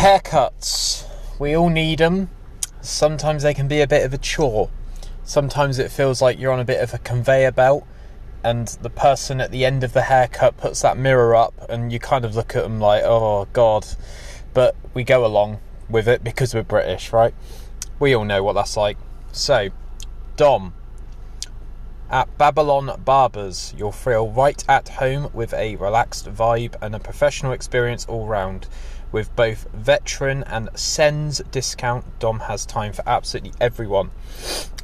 Haircuts. We all need them. Sometimes they can be a bit of a chore. Sometimes it feels like you're on a bit of a conveyor belt, and the person at the end of the haircut puts that mirror up, and you kind of look at them like, oh god. But we go along with it because we're British, right? We all know what that's like. So, Dom. At Babylon Barbers, you'll feel right at home with a relaxed vibe and a professional experience all round. With both veteran and Sens discount, Dom has time for absolutely everyone,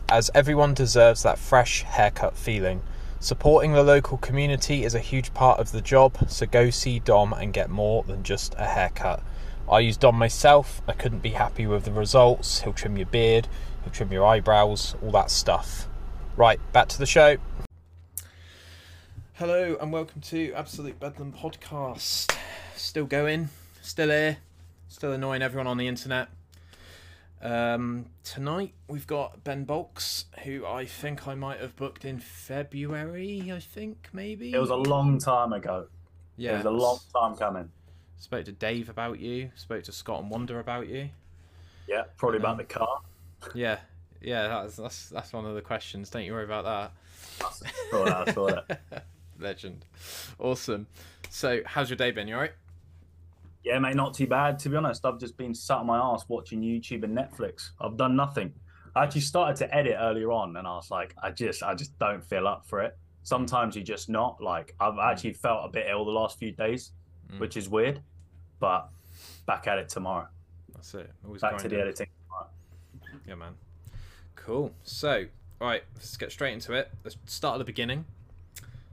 as everyone deserves that fresh haircut feeling. Supporting the local community is a huge part of the job, so go see Dom and get more than just a haircut. I use Dom myself, I couldn't be happy with the results. He'll trim your beard, he'll trim your eyebrows, all that stuff. Right, back to the show. Hello and welcome to Absolute Bedlam Podcast. Still going, still here, still annoying everyone on the internet. Um, tonight we've got Ben Bulks, who I think I might have booked in February. I think maybe It was a long time ago. yeah. It was a long time coming. Spoke to Dave about you. Spoke to Scott and Wonder about you. Yeah, probably Um, about the car. Yeah, yeah. That's that's that's one of the questions. Don't you worry about Saw that, I saw that. that. Legend. Awesome. So, how's your day been? You alright? Yeah, mate, not too bad. To be honest, I've just been sat on my ass watching YouTube and Netflix. I've done nothing. I actually started to edit earlier on, and I was like, I just, I just don't feel up for it. Sometimes you're just not. Like, I've actually felt a bit ill the last few days, Mm. which is weird. But back at it tomorrow. That's it. Always Back to the editing. Tomorrow. Yeah, man. Cool. So, all right, let's get straight into it. Let's start at the beginning.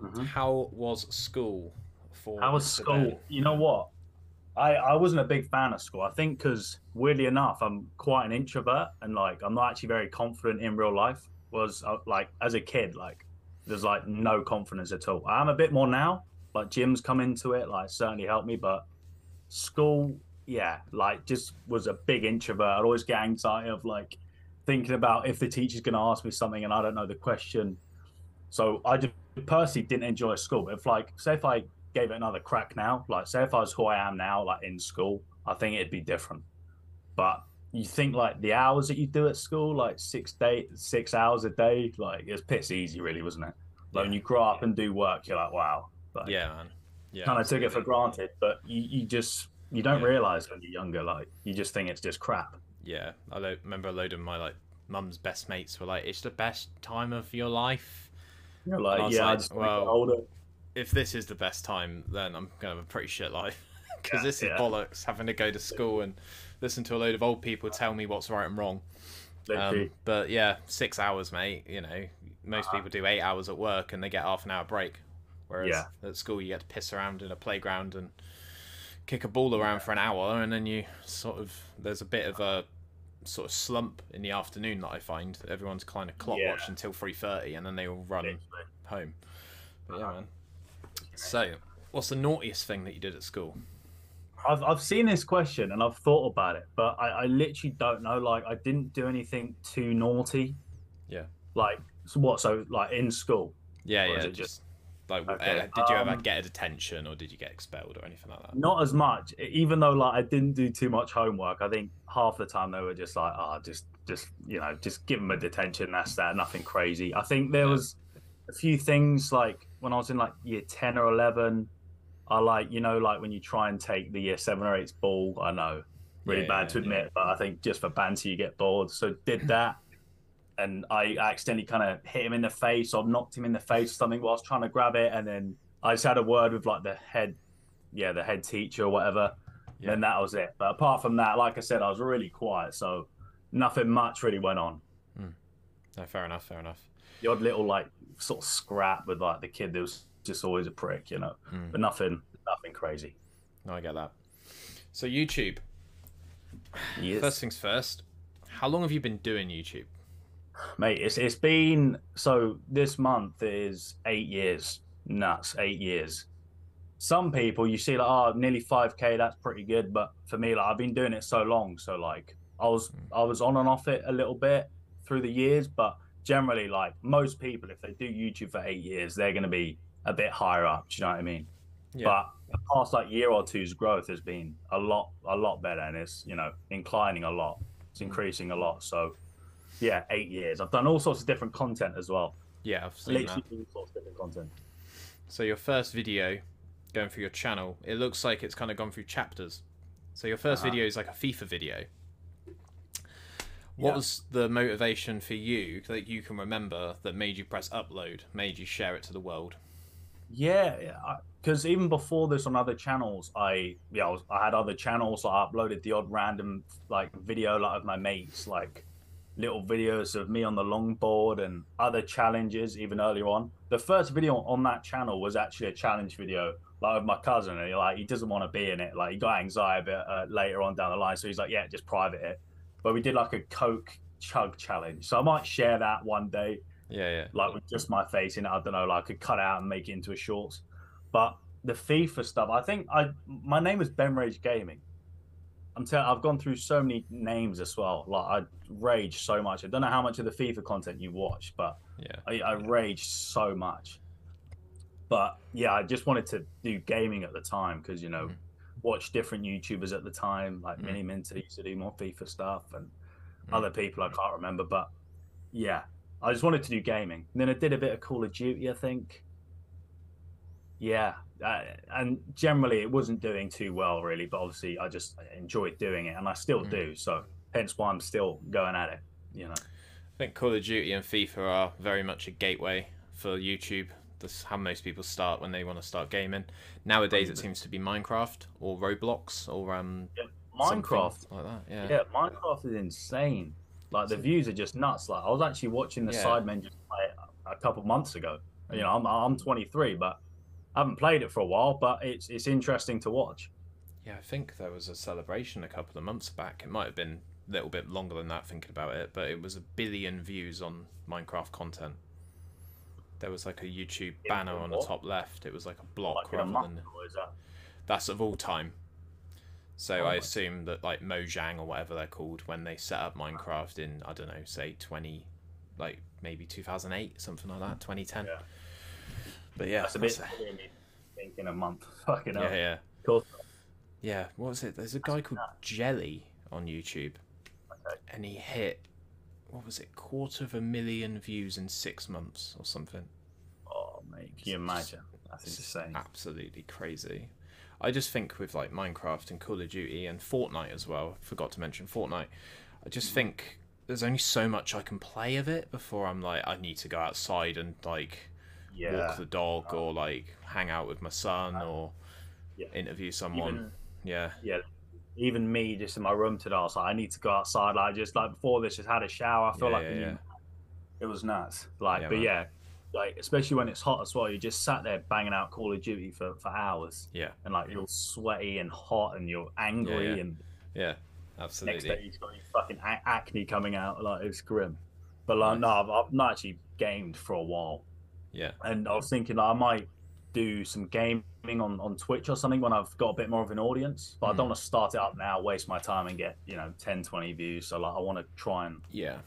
Mhm. How was school for? How was school? You know what? I, I wasn't a big fan of school. I think because weirdly enough, I'm quite an introvert and like I'm not actually very confident in real life. Was uh, like as a kid, like there's like no confidence at all. I'm a bit more now. Like gyms come into it, like certainly helped me. But school, yeah, like just was a big introvert. I'd always get anxiety of like thinking about if the teacher's going to ask me something and I don't know the question. So I just personally didn't enjoy school. If like say if I gave it another crack now, like say if I was who I am now, like in school, I think it'd be different. But you think like the hours that you do at school, like six day, six hours a day, like it's piss easy, really, wasn't it? Like when you grow up and do work, you're like, wow. Like, Yeah, man. Yeah. kind of took it for granted, but you, you just you don't Yeah. realize when you're younger, like you just think it's just crap. Yeah, I lo- remember a load of my like mum's best mates were like, "It's the best time of your life." You're like, yeah, like, well, older. If this is the best time, then I'm gonna have a pretty shit life because Yeah, this is yeah. bollocks. Having to go to school and listen to a load of old people tell me what's right and wrong. Um, but yeah, six hours, mate. You know, most Uh-huh. people do eight hours at work and they get half an hour break. Whereas Yeah. at school, you get to piss around in a playground and kick a ball around for an hour, and then you sort of there's a bit of a sort of slump in the afternoon that I find. Everyone's kind of clock watch until three thirty, and then they all run Literally. home. But yeah, man. So, what's the naughtiest thing that you did at school? I've I've seen this question and I've thought about it, but I, I literally don't know. Like I didn't do anything too naughty. Yeah. Like so what? So like in school. Yeah, yeah, just, just- like, Okay, uh, did you ever um, get a detention or did you get expelled or anything like that? Not as much, even though like I didn't do too much homework. I think half the time they were just like, oh, just, just you know, just give them a detention. That's that. Nothing crazy. I think there Yeah. was a few things like when I was in like year ten or eleven. I like you know like when you try and take the year seven or eight's ball. I know, really Yeah, bad to yeah. admit, but I think just for banter you get bored. So did that. And I accidentally kind of hit him in the face or knocked him in the face or something whilst trying to grab it. And then I just had a word with like the head yeah, the head teacher or whatever. Yeah. And that was it. But apart from that, like I said, I was really quiet, so nothing much really went on. Hmm. No, fair enough, fair enough. The odd little like sort of scrap with like the kid that was just always a prick, you know. Mm. But nothing, nothing crazy. No, I get that. So YouTube. Yes. First things first. How long have you been doing YouTube? Mate, it's it's been so this month is eight years. Nuts, eight years. Some people you see like oh nearly five K, that's pretty good. But for me, like I've been doing it so long, so like I was I was on and off it a little bit through the years, but generally like most people, if they do YouTube for eight years, they're gonna be a bit higher up. Do you know what I mean? Yeah. But the past like year or two's growth has been a lot, a lot better, and it's you know inclining a lot. It's Mm. increasing a lot. So, yeah, eight years. I've done all sorts of different content as well. Yeah, I've seen Literally that. all sorts of different content. So your first video going through your channel, it looks like it's kind of gone through chapters. So your 1st Uh-huh. video is like a FIFA video. What Yeah. was the motivation for you that you can remember that made you press upload, made you share it to the world? Yeah, because even before this on other channels, I yeah I, was, I had other channels. So I uploaded the odd random like video like of my mates, like little videos of me on the longboard and other challenges. Even earlier on, the first video on that channel was actually a challenge video, like with my cousin. And he, like he doesn't want to be in it. Like he got anxiety a bit uh, later on down the line, so he's like, yeah, just private it. But we did like a Coke chug challenge, so I might share that one day Yeah, yeah. like with just my face in it. I don't know, like I could cut out and make it into a shorts. But the FIFA stuff, I think I my name is Ben Rage Gaming. I'm telling, I've gone through so many names as well. Like I rage so much. I don't know how much of the FIFA content you watch, but Yeah. I, I rage so much. But yeah, I just wanted to do gaming at the time because you know, Mhm. Watch different YouTubers at the time, like Mhm. Mini Minter used to do more FIFA stuff and Mhm. other people I can't remember. But yeah, I just wanted to do gaming. And then I did a bit of Call of Duty, I think. Yeah, uh, and generally it wasn't doing too well, really. But obviously, I just enjoyed doing it, and I still Mhm. do. So hence why I'm still going at it. You know. I think Call of Duty and FIFA are very much a gateway for YouTube. That's how most people start when they want to start gaming. Nowadays, it seems to be Minecraft or Roblox or um something Minecraft. like that. Yeah. Yeah, Minecraft is insane. Like the views are just nuts. Like I was actually watching the Yeah. Sidemen just play a couple months ago. You know, I'm I'm 23, but I haven't played it for a while. But it's it's interesting to watch. Yeah, I think there was a celebration a couple of months back. It might have been a little bit longer than that thinking about it, but it was a billion views on Minecraft content. There was like a YouTube banner on the top left. It was like a block Like in a than that? that's of all time. So Oh I assume that like Mojang or whatever they're called when they set up Minecraft in I don't know, say twenty, like maybe two thousand eight, something like that, twenty ten. Yeah. But yeah, That's a bit me thinking a month. Fucking yeah, yeah, Cool. yeah. What was it? There's a guy called Jelly on YouTube, Okay. and he hit what was it, quarter of a million views in six months or something. Oh mate, can you imagine? That's insane. Absolutely crazy. I just think with like Minecraft and Call of Duty and Fortnite as well. Forgot to mention Fortnite. I just Mm. think there's only so much I can play of it before I'm like I need to go outside and like Yeah. walk the dog or like hang out with my son or Yeah. interview someone. Even, yeah, yeah. Even me, just in my room today, I was like, I need to go outside. Like just like before this, just had a shower. I feel Yeah, like yeah, yeah. it was nuts. Like, but man. yeah, like especially when it's hot as well. You just sat there banging out Call of Duty for, for hours, yeah, and like you're sweaty and hot, and you're angry, yeah. and yeah. next day you've got your fucking acne coming out. Like it's grim. But like, no, I've, I've not actually gamed for a while, Yeah, and I was thinking like, I might do some gaming on, on Twitch or something when I've got a bit more of an audience. But I Hmm. don't want to start it up now, waste my time, and get you know 10, 20 views. So like, I want to try and yeah.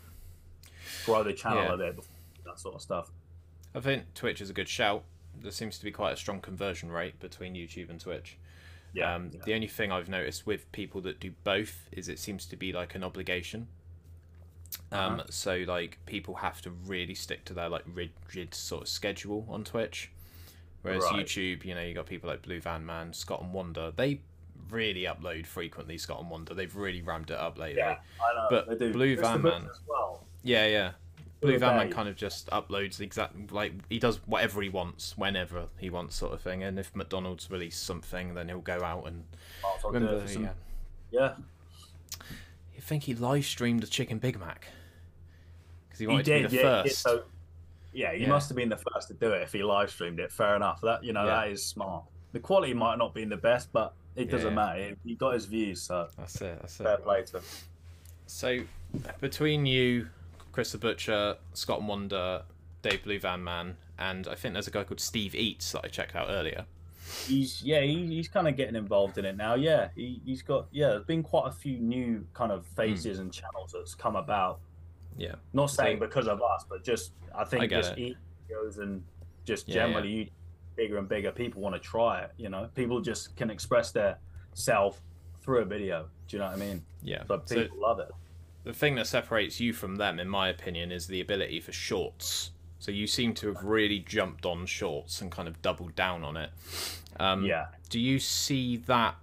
grow the channel Yeah. a bit, that sort of stuff. I think Twitch is a good shout. There seems to be quite a strong conversion rate between YouTube and Twitch. Yeah, um, yeah. The only thing I've noticed with people that do both is it seems to be like an obligation. Um, Uh-huh. So like people have to really stick to their like rigid sort of schedule on Twitch, whereas Right. YouTube, you know, you got people like Blue Van Man, Scott and Wonder. They really upload frequently. Scott and Wonder. They've really ramped it up lately. Yeah, I know. But they do. Blue. Van Man- as well. yeah, yeah. Blue Van Man kind of just uploads the exact like he does whatever he wants whenever he wants, sort of thing. And if McDonald's release something, then he'll go out and Might as well do it remember. for some- Yeah, yeah. you think he live streamed a chicken Big Mac because he he wanted did. to be the yeah, he first. so, yeah, he Yeah. must have been the first to do it if he live streamed it. Fair enough. That you know Yeah. that is smart. The quality might not be the best, but it doesn't Yeah. matter. He got his views, so That's it. That's fair it. play to him. So between you, Chris the Butcher, Scott and Wonder, Dave Blue Van Man, and I think there's a guy called Steve Eats that I checked out earlier. He's yeah, he, he's kind of getting involved in it now. Yeah, he, he's got yeah. There's been quite a few new kind of faces hmm. and channels that's come about. Yeah. Not saying So- because of us, but just I think I just it. and just Yeah, generally you bigger and bigger. People want to try it. You know, people just can express their self through a video. Do you know what I mean? Yeah. So people love it. The thing that separates you from them, in my opinion, is the ability for shorts. So you seem to have really jumped on shorts and kind of doubled down on it. Um, Yeah. Do you see that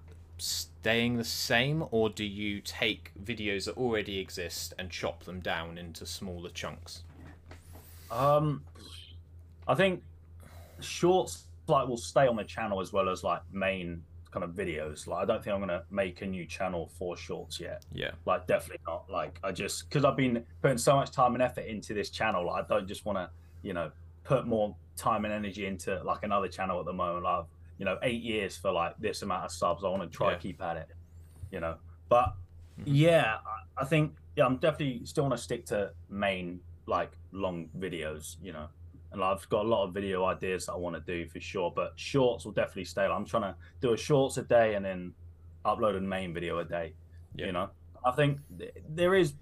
staying the same, or do you take videos that already exist and chop them down into smaller chunks? Um, I think shorts like will stay on the channel as well as like main kind of videos. Like I don't think I'm gonna make a new channel for shorts yet. Yeah. Like definitely not. Like I just because I've been putting so much time and effort into this channel. Like, I don't just want to you know put more time and energy into like another channel at the moment. Like you know eight years for like this amount of subs. I want to try Yeah. to keep at it. You know, but mm-hmm. yeah, I- think yeah, I'm definitely still want to stick to main like long videos. You know, and I've got a lot of video ideas that I want to do for sure. But shorts will definitely stay. I'm trying to do a shorts a day and then upload a main video a day. Yeah. You know, I think th- there is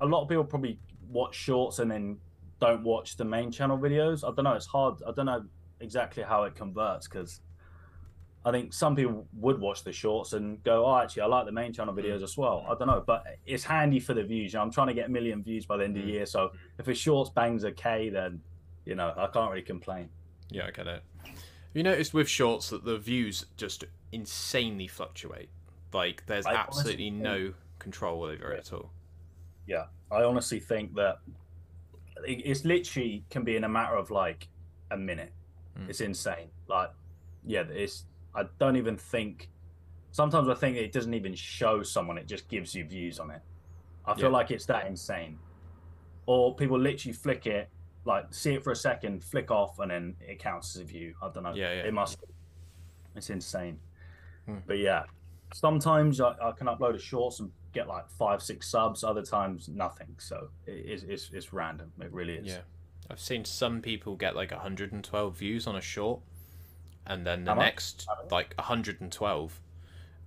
a lot of people probably watch shorts and then don't watch the main channel videos. I don't know. It's hard. I don't know exactly how it converts because I think some people would watch the shorts and go, "Oh, actually, I like the main channel videos as well." I don't know, but it's handy for the views. You know, I'm trying to get a million views by the end of the Mm. year, so if a shorts bangs a K, then you know I can't really complain. Yeah, I get it. Have you noticed with shorts that the views just insanely fluctuate? Like, there's I absolutely no control over it at all. Yeah, I honestly think that it's literally can be in a matter of like a minute. Mm. It's insane. Like, yeah, it's. I don't even think. Sometimes I think it doesn't even show someone; it just gives you views on it. I feel Yeah. like it's that insane. Or people literally flick it, like see it for a second, flick off, and then it counts as a view. I don't know. Yeah, yeah. It must. It's insane. Hmm. But yeah, sometimes I, I can upload a shorts and get like five, six subs. Other times, nothing. So it, it's, it's it's random. It really is. Yeah. I've seen some people get like 112 views on a short, and then the How much? next, like 112.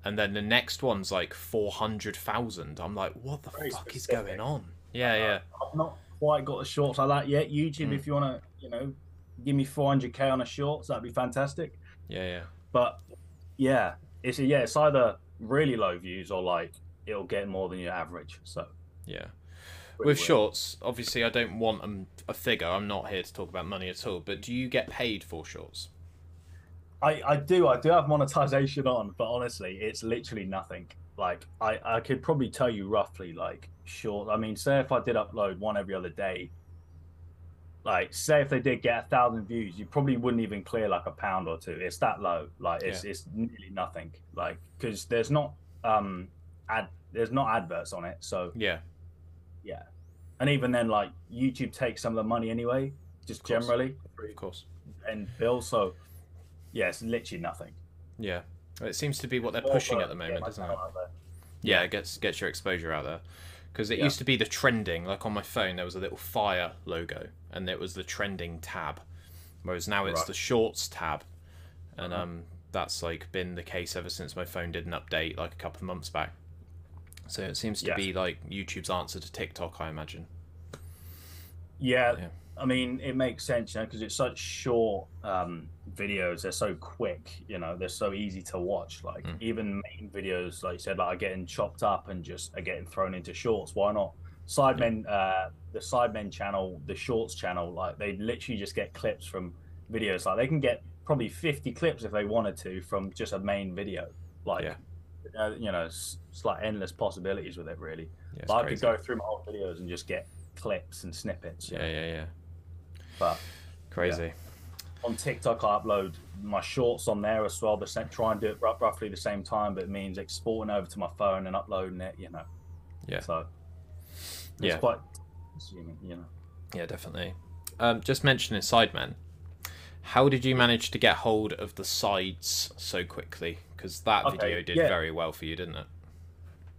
And then the next one's like 400,000. I'm like, what the Very fuck is going on? Yeah, yeah. I've not quite got the shorts like that yet. YouTube, Hmm. if you want to, you know, give me 400k on a shorts, that'd be fantastic. Yeah, yeah. But yeah, it's yeah, it's either really low views or like it'll get more than your average. So Yeah. With shorts, obviously, I don't want a figure. I'm not here to talk about money at all. But do you get paid for shorts? I, I do I do have monetization on, but honestly, it's literally nothing. Like I, I could probably tell you roughly like short. I mean, say if I did upload one every other day, like say if they did get a thousand views, you probably wouldn't even clear like a pound or two. It's that low. Like it's it's nearly nothing. Like because there's not um ad there's not adverts on it. So Yeah. yeah, and even then like YouTube takes some of the money anyway, just Of generally Of course. and bill. So yeah, it's literally nothing. Yeah. It seems to be what they're pushing at the moment, doesn't it? channel out there. Yeah, it gets gets your exposure out there. Because it Yeah. used to be the trending, like on my phone, there was a little fire logo, and it was the trending tab. Whereas now it's Right. the shorts tab, and Uh-huh. um, that's like been the case ever since my phone did an update like a couple of months back. So it seems to Yes. be like YouTube's answer to TikTok, I imagine. Yeah, Yeah. I mean, it makes sense, you know, because it's such short um, videos. They're so quick, you know, they're so easy to watch. Like Mm. even main videos, like you said, like are getting chopped up and just are getting thrown into shorts. Why not? Sidemen, uh, the Sidemen channel, the Shorts channel, like they literally just get clips from videos. Like they can get probably fifty clips if they wanted to from just a main video. Like, Yeah. uh, you know, it's, it's like endless possibilities with it, really. Yeah, I could go through my old videos and just get clips and snippets. Yeah, know. yeah, yeah. But Crazy. on TikTok, I upload my shorts on there as well. The same, try and do it roughly the same time, but it means exporting over to my phone and uploading it. You know. Yeah. So. It's Yeah. quite you know. Yeah, definitely. Um, just mentioning Sidemen, how did you manage to get hold of the sides so quickly? Because that Okay, video did yeah. very well for you, didn't it?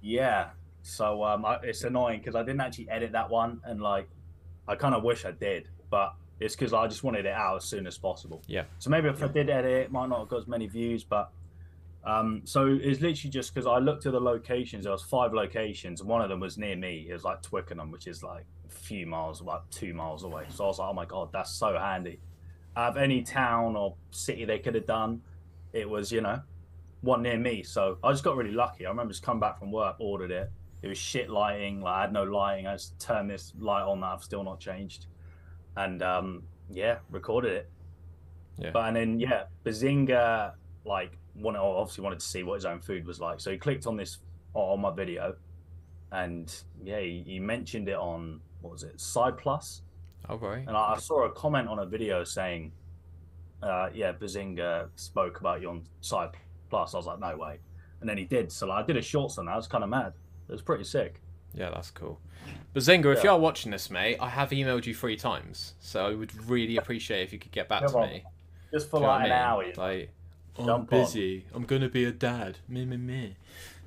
Yeah. So um, I, it's annoying because I didn't actually edit that one, and like, I kind of wish I did, but it's because I just wanted it out as soon as possible. Yeah. So maybe if I did edit it, it might not have got as many views, but um, so it's literally just because I looked at the locations. There was five locations, and one of them was near me. It was like Twickenham, which is like a few miles, like two miles away. So I was like, oh my god, that's so handy. out of any town or city they could have done, it was you know one near me. So I just got really lucky. I remember just coming back from work, ordered it. It was shit lighting. Like I had no lighting. I just turned this light on that I've still not changed, and um, yeah, recorded it. Yeah. But and then yeah, Behzinga like wanted obviously wanted to see what his own food was like, so he clicked on this on my video, and yeah, he, he mentioned it on what was it Side Plus, Oh right. and I, I saw a comment on a video saying, uh, "Yeah, Behzinga spoke about you on Side Plus." I was like, "No way," and then he did. So like, I did a shorts on that. I was kind of mad. It was pretty sick. Yeah, that's cool. Behzinga, if Yeah. you are watching this, mate, I have emailed you three times, so I would really appreciate if you could get back Come to on. me. Just for Do you like an I hour. mean? you know? Like, I'm Jump on. busy. I'm gonna be a dad. Me, me, me.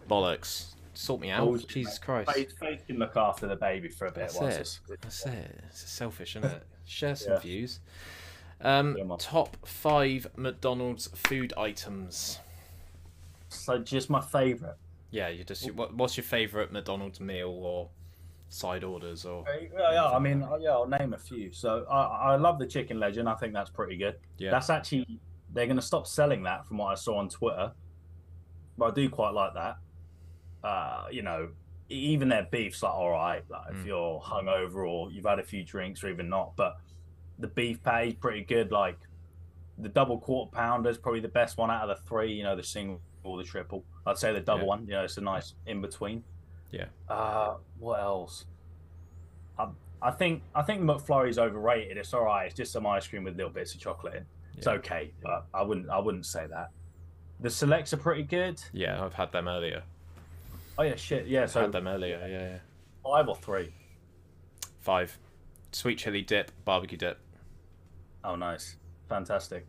Bollocks. Sort me out. Bullshit, Jesus mate. Christ. Faith, Faith can look after the baby for a bit. That's once it. it's- That's it. It's selfish, isn't it? Share some Yeah. views. Um, Yeah, top five McDonald's food items. So just my favourite. Yeah, you just. What, what's your favourite McDonald's meal or side orders or? Yeah, yeah. I mean, yeah, I'll name a few. So I, I love the Chicken Legend. I think that's pretty good. Yeah. That's actually they're going to stop selling that from what I saw on Twitter. But I do quite like that. Uh, you know, even their beef's like all right. Like if Mm. you're hungover or you've had a few drinks or even not, but the beef patty's pretty good. Like the double quarter pounder is probably the best one out of the three. You know, the single or the triple. I'd say the double Yeah. one. You know, it's a nice in between. Yeah. Uh, what else? I, I think I think McFlurry's overrated. It's all right. It's just some ice cream with little bits of chocolate in. It's Yeah. okay, but I wouldn't I wouldn't say that. The selects are pretty good. Yeah, I've had them earlier. Oh yeah, shit. Yeah, I've so had them earlier. Yeah, yeah. five or three. Five. Sweet chili dip, barbecue dip. Oh, nice, fantastic,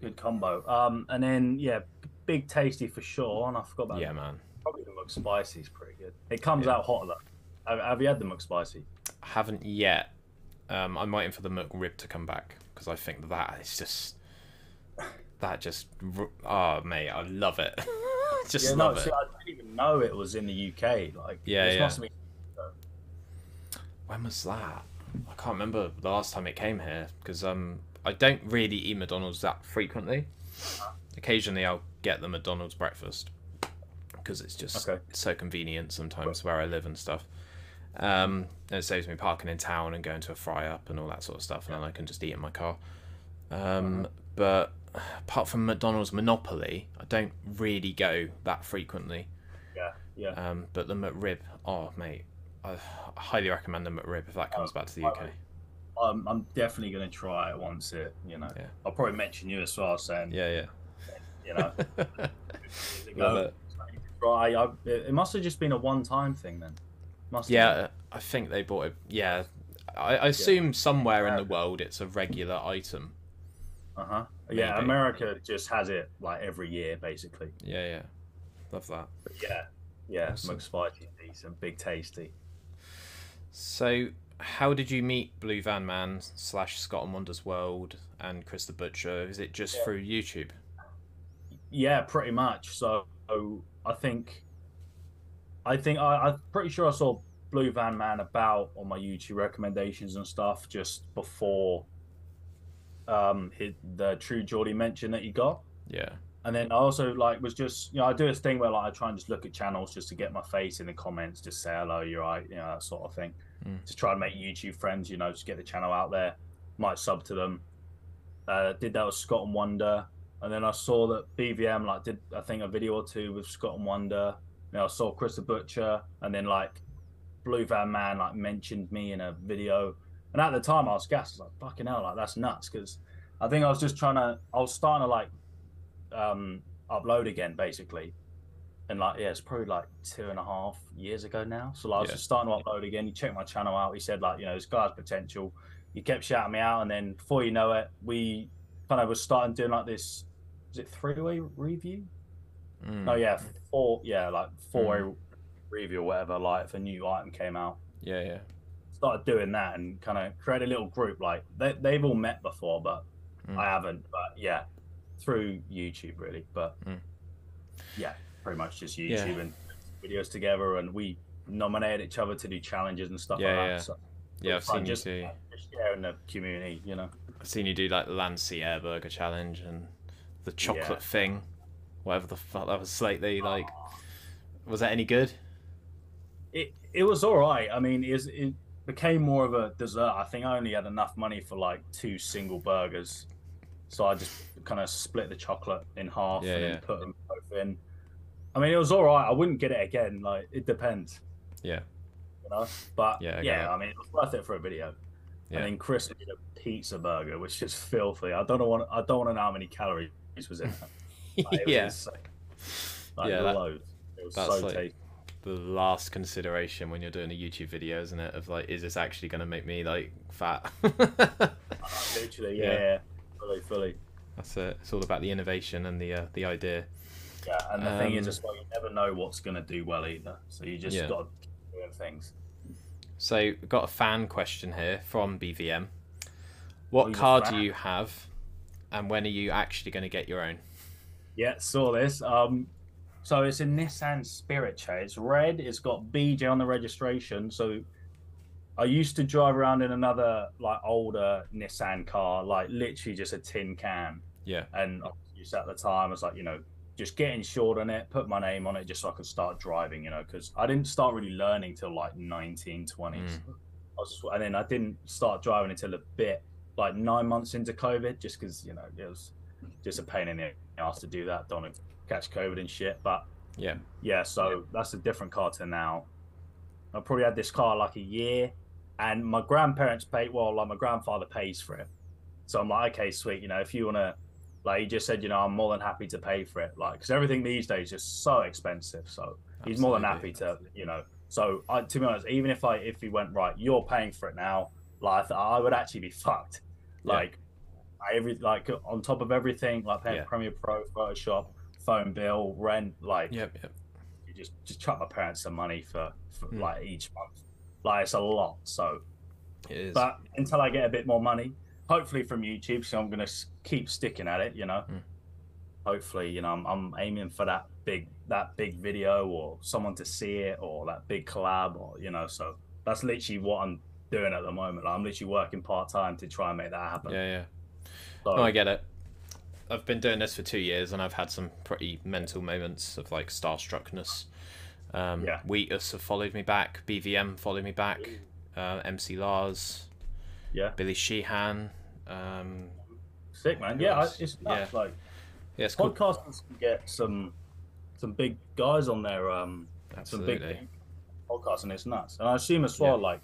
good combo. Um, and then yeah, big tasty for sure. And I forgot about Yeah, man. probably the McSpicy is pretty good. It comes Yeah. out hot though. Have, have you had the McSpicy? I haven't yet. Um, I'm waiting for the McRib to come back because I think that is just that just oh mate, I love it. just yeah, love no, it. see, I didn't even know it was in the UK. Like, Yeah, yeah. been When was that? I can't remember the last time it came here because um I don't really eat McDonald's that frequently. Occasionally I'll get the McDonald's breakfast because it's just Okay. so convenient sometimes where I live and stuff. Um, and it saves me parking in town and going to a fry up and all that sort of stuff, and then I can just eat in my car. Um, but apart from McDonald's Monopoly, I don't really go that frequently. yeah, yeah. Um, but the McRib, oh mate, I highly recommend the McRib if that comes back to the UK. I'm, I'm definitely going to try it once it, you know. Yeah. I'll probably mention you as well, saying, Yeah, Yeah, you know, yeah. years ago, Love it. try. I, it must have just been a one-time thing then. Must. Yeah, I think they bought it. Yeah, I, I assume somewhere in the world it's a regular item. Uh huh. Yeah, America just has it like every year, basically. Yeah, yeah, love that. But yeah, yeah. Awesome. McSpicy, decent, big tasty. So, how did you meet Blue Van Man slash Scott and Wonders World and Chris the Butcher? Is it just Yeah. through YouTube? Yeah, pretty much. So I think, I think I, I'm pretty sure I saw Blue Van Man about on my YouTube recommendations and stuff just before um hit the True Geordie mention that he got. Yeah, And then I also like was just you know I do this thing where like I try and just look at channels just to get my face in the comments, just say hello, you're right, you know that sort of thing. Mm. Just try and make YouTube friends, you know, just get the channel out there. Might sub to them. Uh, did that with Scott and Wonder, and then I saw that BVM like did I think a video or two with Scott and Wonder. You know, I saw Chris the Butcher, and then like Blue Van Man like mentioned me in a video. And at the time I was gassed. I was like, fucking hell, like that's nuts. Because I think I was just trying to, I was starting to like um, upload again, basically. And like, yeah, it's probably like two and a half years ago now. So like, I was Yeah. just starting to upload again. He checked my channel out. He said like, you know, this guy's potential. He kept shouting me out, and then before you know it, we kind of was starting doing like this. Was it three-way review? Mm. No, yeah, four. Yeah, like four-way review or whatever. Like if a new item came out yeah, yeah. started doing that and kind of create a little group. Like they, they've all met before, but Mm. I haven't. But yeah, through YouTube really. But Mm. yeah, pretty much just YouTube Yeah. and videos together. And we nominated each other to do challenges and stuff Yeah, like that. yeah. So Yeah, I've seen just, you do. just sharing the community, you know. I've seen you do like the Lancia Burger Challenge and the chocolate Yeah. thing, whatever the fuck that was slightly like. Was that any good? It it was all right. I mean, it, it became more of a dessert. I think I only had enough money for like two single burgers, so I just kind of split the chocolate in half Yeah, and yeah. put them both in. I mean, it was all right. I wouldn't get it again. Like it depends, Yeah, you know. But Yeah, I yeah. I mean, it was worth it for a video. Yeah. And then Chris did a pizza burger, which is filthy. I don't know I don't want to know how many calories was in it. Like, it was yeah. insane. Like, Yeah, that- loads. It was that's so like- tasty. The last consideration when you're doing a YouTube video, isn't it? Of like, is this actually going to make me like fat? Literally, Yeah. yeah, yeah, fully, fully. That's it. It's all about the innovation and the uh, the idea. Yeah, and the thing Um, is, just like you never know what's gonna do well either. So you just Yeah. got to keep doing things. So, got a fan question here from BVM. What Who's car do you have, and when are you actually going to get your own? Yeah, saw this. Um, so it's a Nissan Spirit Chair. It's red. It's got BJ on the registration. So I used to drive around in another like older Nissan car, like literally just a tin can. Yeah, And I used at the time, I was like, you know, just get insured on it, put my name on it, just so I could start driving. You know, because I didn't start really learning till like 19, 20s. Mm. I was just, and then I didn't start driving until a bit like nine months into COVID, just because you know it was just a pain in the ass to do that. Don't want to catch COVID and shit. But yeah, yeah, so that's a different car to now. I probably had this car like a year, and my grandparents pay well, like my grandfather pays for it. So I'm like, okay, sweet. You know, if you want to, like, he just said, you know, I'm more than happy to pay for it. Like, because everything these days is just so expensive. So he's more than happy to, you know. So I, to be honest, even if I if he went right, you're paying for it now. Like, I, I would actually be fucked. Yeah. Like, I every like on top of everything, like paying Yeah. Premiere Pro, Photoshop, phone bill, rent, like yep, yep. you just just chuck my parents some money for, for Hmm. like each month. Like it's a lot. So, but until I get a bit more money, hopefully from YouTube, so I'm gonna keep sticking at it. You know, Hmm. hopefully, you know, I'm, I'm aiming for that big that big video or someone to see it or that big collab or you know. So that's literally what I'm doing at the moment. Like, I'm literally working part time to try and make that happen. yeah, yeah. So, No, I get it. I've been doing this for two years, and I've had some pretty mental moments of like starstruckness. Um, Yeah. Wheatus have followed me back. BVM followed me back. Uh, MC Lars, yeah, Billy Sheehan. Um, sick man. Yeah, I, it's Yeah. Like yeah, it's cool. podcasters can get some some big guys on there. Um, some big podcasts, and it's nuts. And I assume as well, like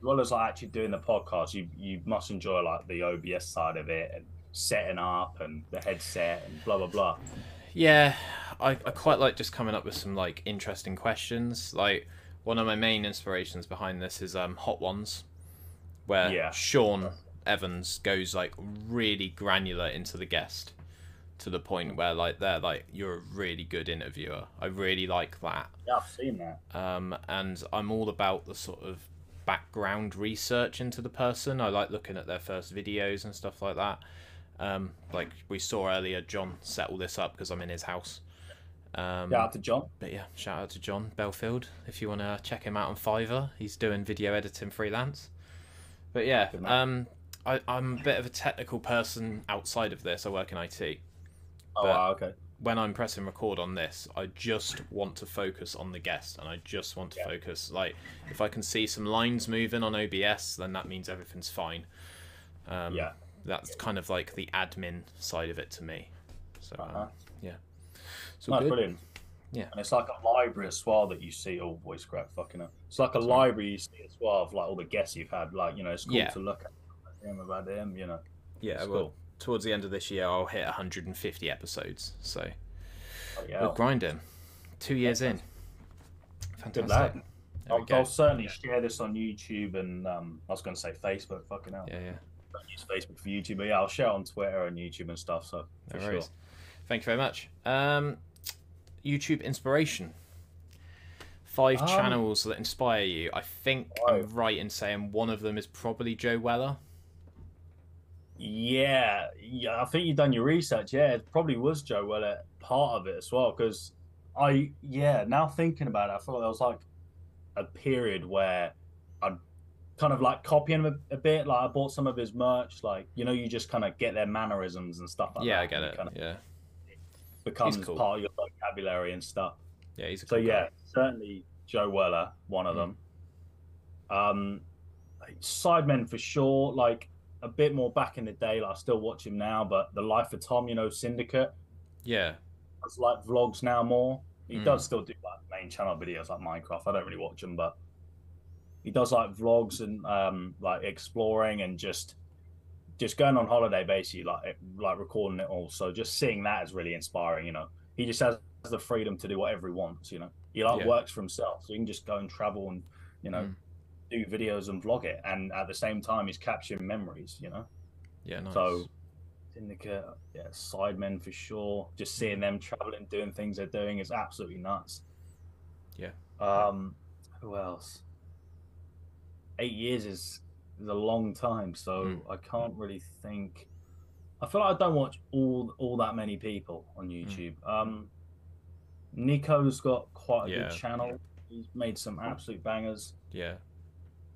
as well as like actually doing the podcast, you you must enjoy like the OBS side of it and setting up and the headset and blah blah blah. Yeah, I, I quite like just coming up with some like interesting questions. Like one of my main inspirations behind this is um, Hot Ones, where Yeah. Sean Evans goes like really granular into the guest to the point where like they're like you're a really good interviewer. I really like that. Yeah, I've seen that. Um, and I'm all about the sort of background research into the person. I like looking at their first videos and stuff like that. Um, like we saw earlier, John set all this up because I'm in his house. Um, Yeah, out to John. But yeah, shout out to John Belfield if you want to check him out on Fiverr. He's doing video editing freelance. But yeah, um, I, I'm a bit of a technical person outside of this. I work in IT. Oh, But- wow, okay. When I'm pressing record on this, I just want to focus on the guest and I just want to Yeah. focus. Like, if I can see some lines moving on OBS, then that means everything's fine. Um, Yeah. That's kind of like the admin side of it to me. So, um, Uh-huh. yeah. So No, good. brilliant. Yeah. And it's like a library as well that you see. Oh, voice crack, fucking up. It's like a library you see as well of like all the guests you've had. Like you know, it's cool Yeah. to look at him about him. You know, Yeah, It's well, cool. Towards the end of this year, I'll hit 150 episodes. So oh, yeah, we're grinding. Two years in. Fantastic. I'll. I'll certainly share this on YouTube and um, I was going to say Facebook. Fucking hell, Yeah, yeah. don't use Facebook for YouTube, but yeah, I'll share it on Twitter and YouTube and stuff. So for sure. Thank you very much. Um, YouTube inspiration. Five Um, channels that inspire you. I think. I'm right in saying one of them is probably Joe Weller. Yeah, yeah. I think you've done your research. Yeah, it probably was Joe Weller part of it as well. Because I, yeah, now thinking about it, I feel like there was like a period where I'd kind of like copying him a, a, bit. Like I bought some of his merch. Like you know, you just kind of get their mannerisms and stuff like yeah, that. I get it. Kind of yeah, becomes cool. part of your vocabulary and stuff. yeah, he's a So cool yeah, guy. certainly Joe Weller, one of Mm. them. Um, Sidemen for sure. Like a bit more back in the day. Like I still watch him now, but the Life of Tom, you know, Syndicate. yeah, It's like vlogs now more. He Mm. does still do like main channel videos like Minecraft. I don't really watch them, but he does like vlogs and um like exploring and just just going on holiday basically like like recording it all. So just seeing that is really inspiring. You know, he just has the freedom to do whatever he wants. You know, he like Yeah. works for himself, so he can just go and travel and you know Mm. Do videos and vlog it, and at the same time he's capturing memories. You know. yeah, nice. So, Syndicate, yeah, Sidemen for sure. Just seeing them traveling, doing things they're doing is absolutely nuts. Yeah. Um, who else? Eight years is is a long time, so Mm. I can't really think. I feel like I don't watch all all that many people on Mm. YouTube. Um, Nico's got quite a Yeah. good channel. He's made some absolute bangers. yeah,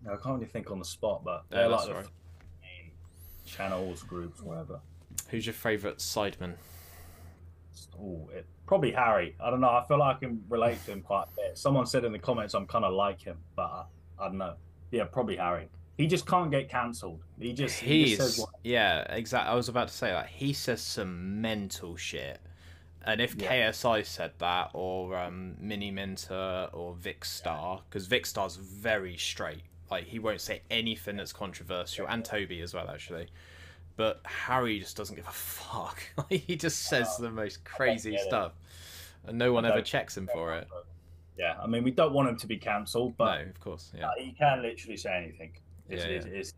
I can't really think on the spot, but No, they're that's like the right. main channels, groups, whatever. who's your favourite sideman? Oh, it, probably Harry. I don't know. I feel like I can relate to him quite a bit. Someone said in the comments I'm kind of like him, but I, I don't know. Yeah, probably Harry. He just can't get cancelled. He just he He's just says what. yeah, exactly. I was about to say that he says some mental shit, and if Yeah. KSI said that, or um, Mini Minter, or Vikkstar, because Vikkstar's very straight. Like he won't say anything that's controversial, and Toby as well, actually. But Harry just doesn't give a fuck. He just says the most crazy get it. stuff, and no one ever checks him for it. Yeah, I mean we don't want him to be cancelled, but no, of course, yeah, uh, he can literally say anything. It's, Yeah, it's, yeah. it's-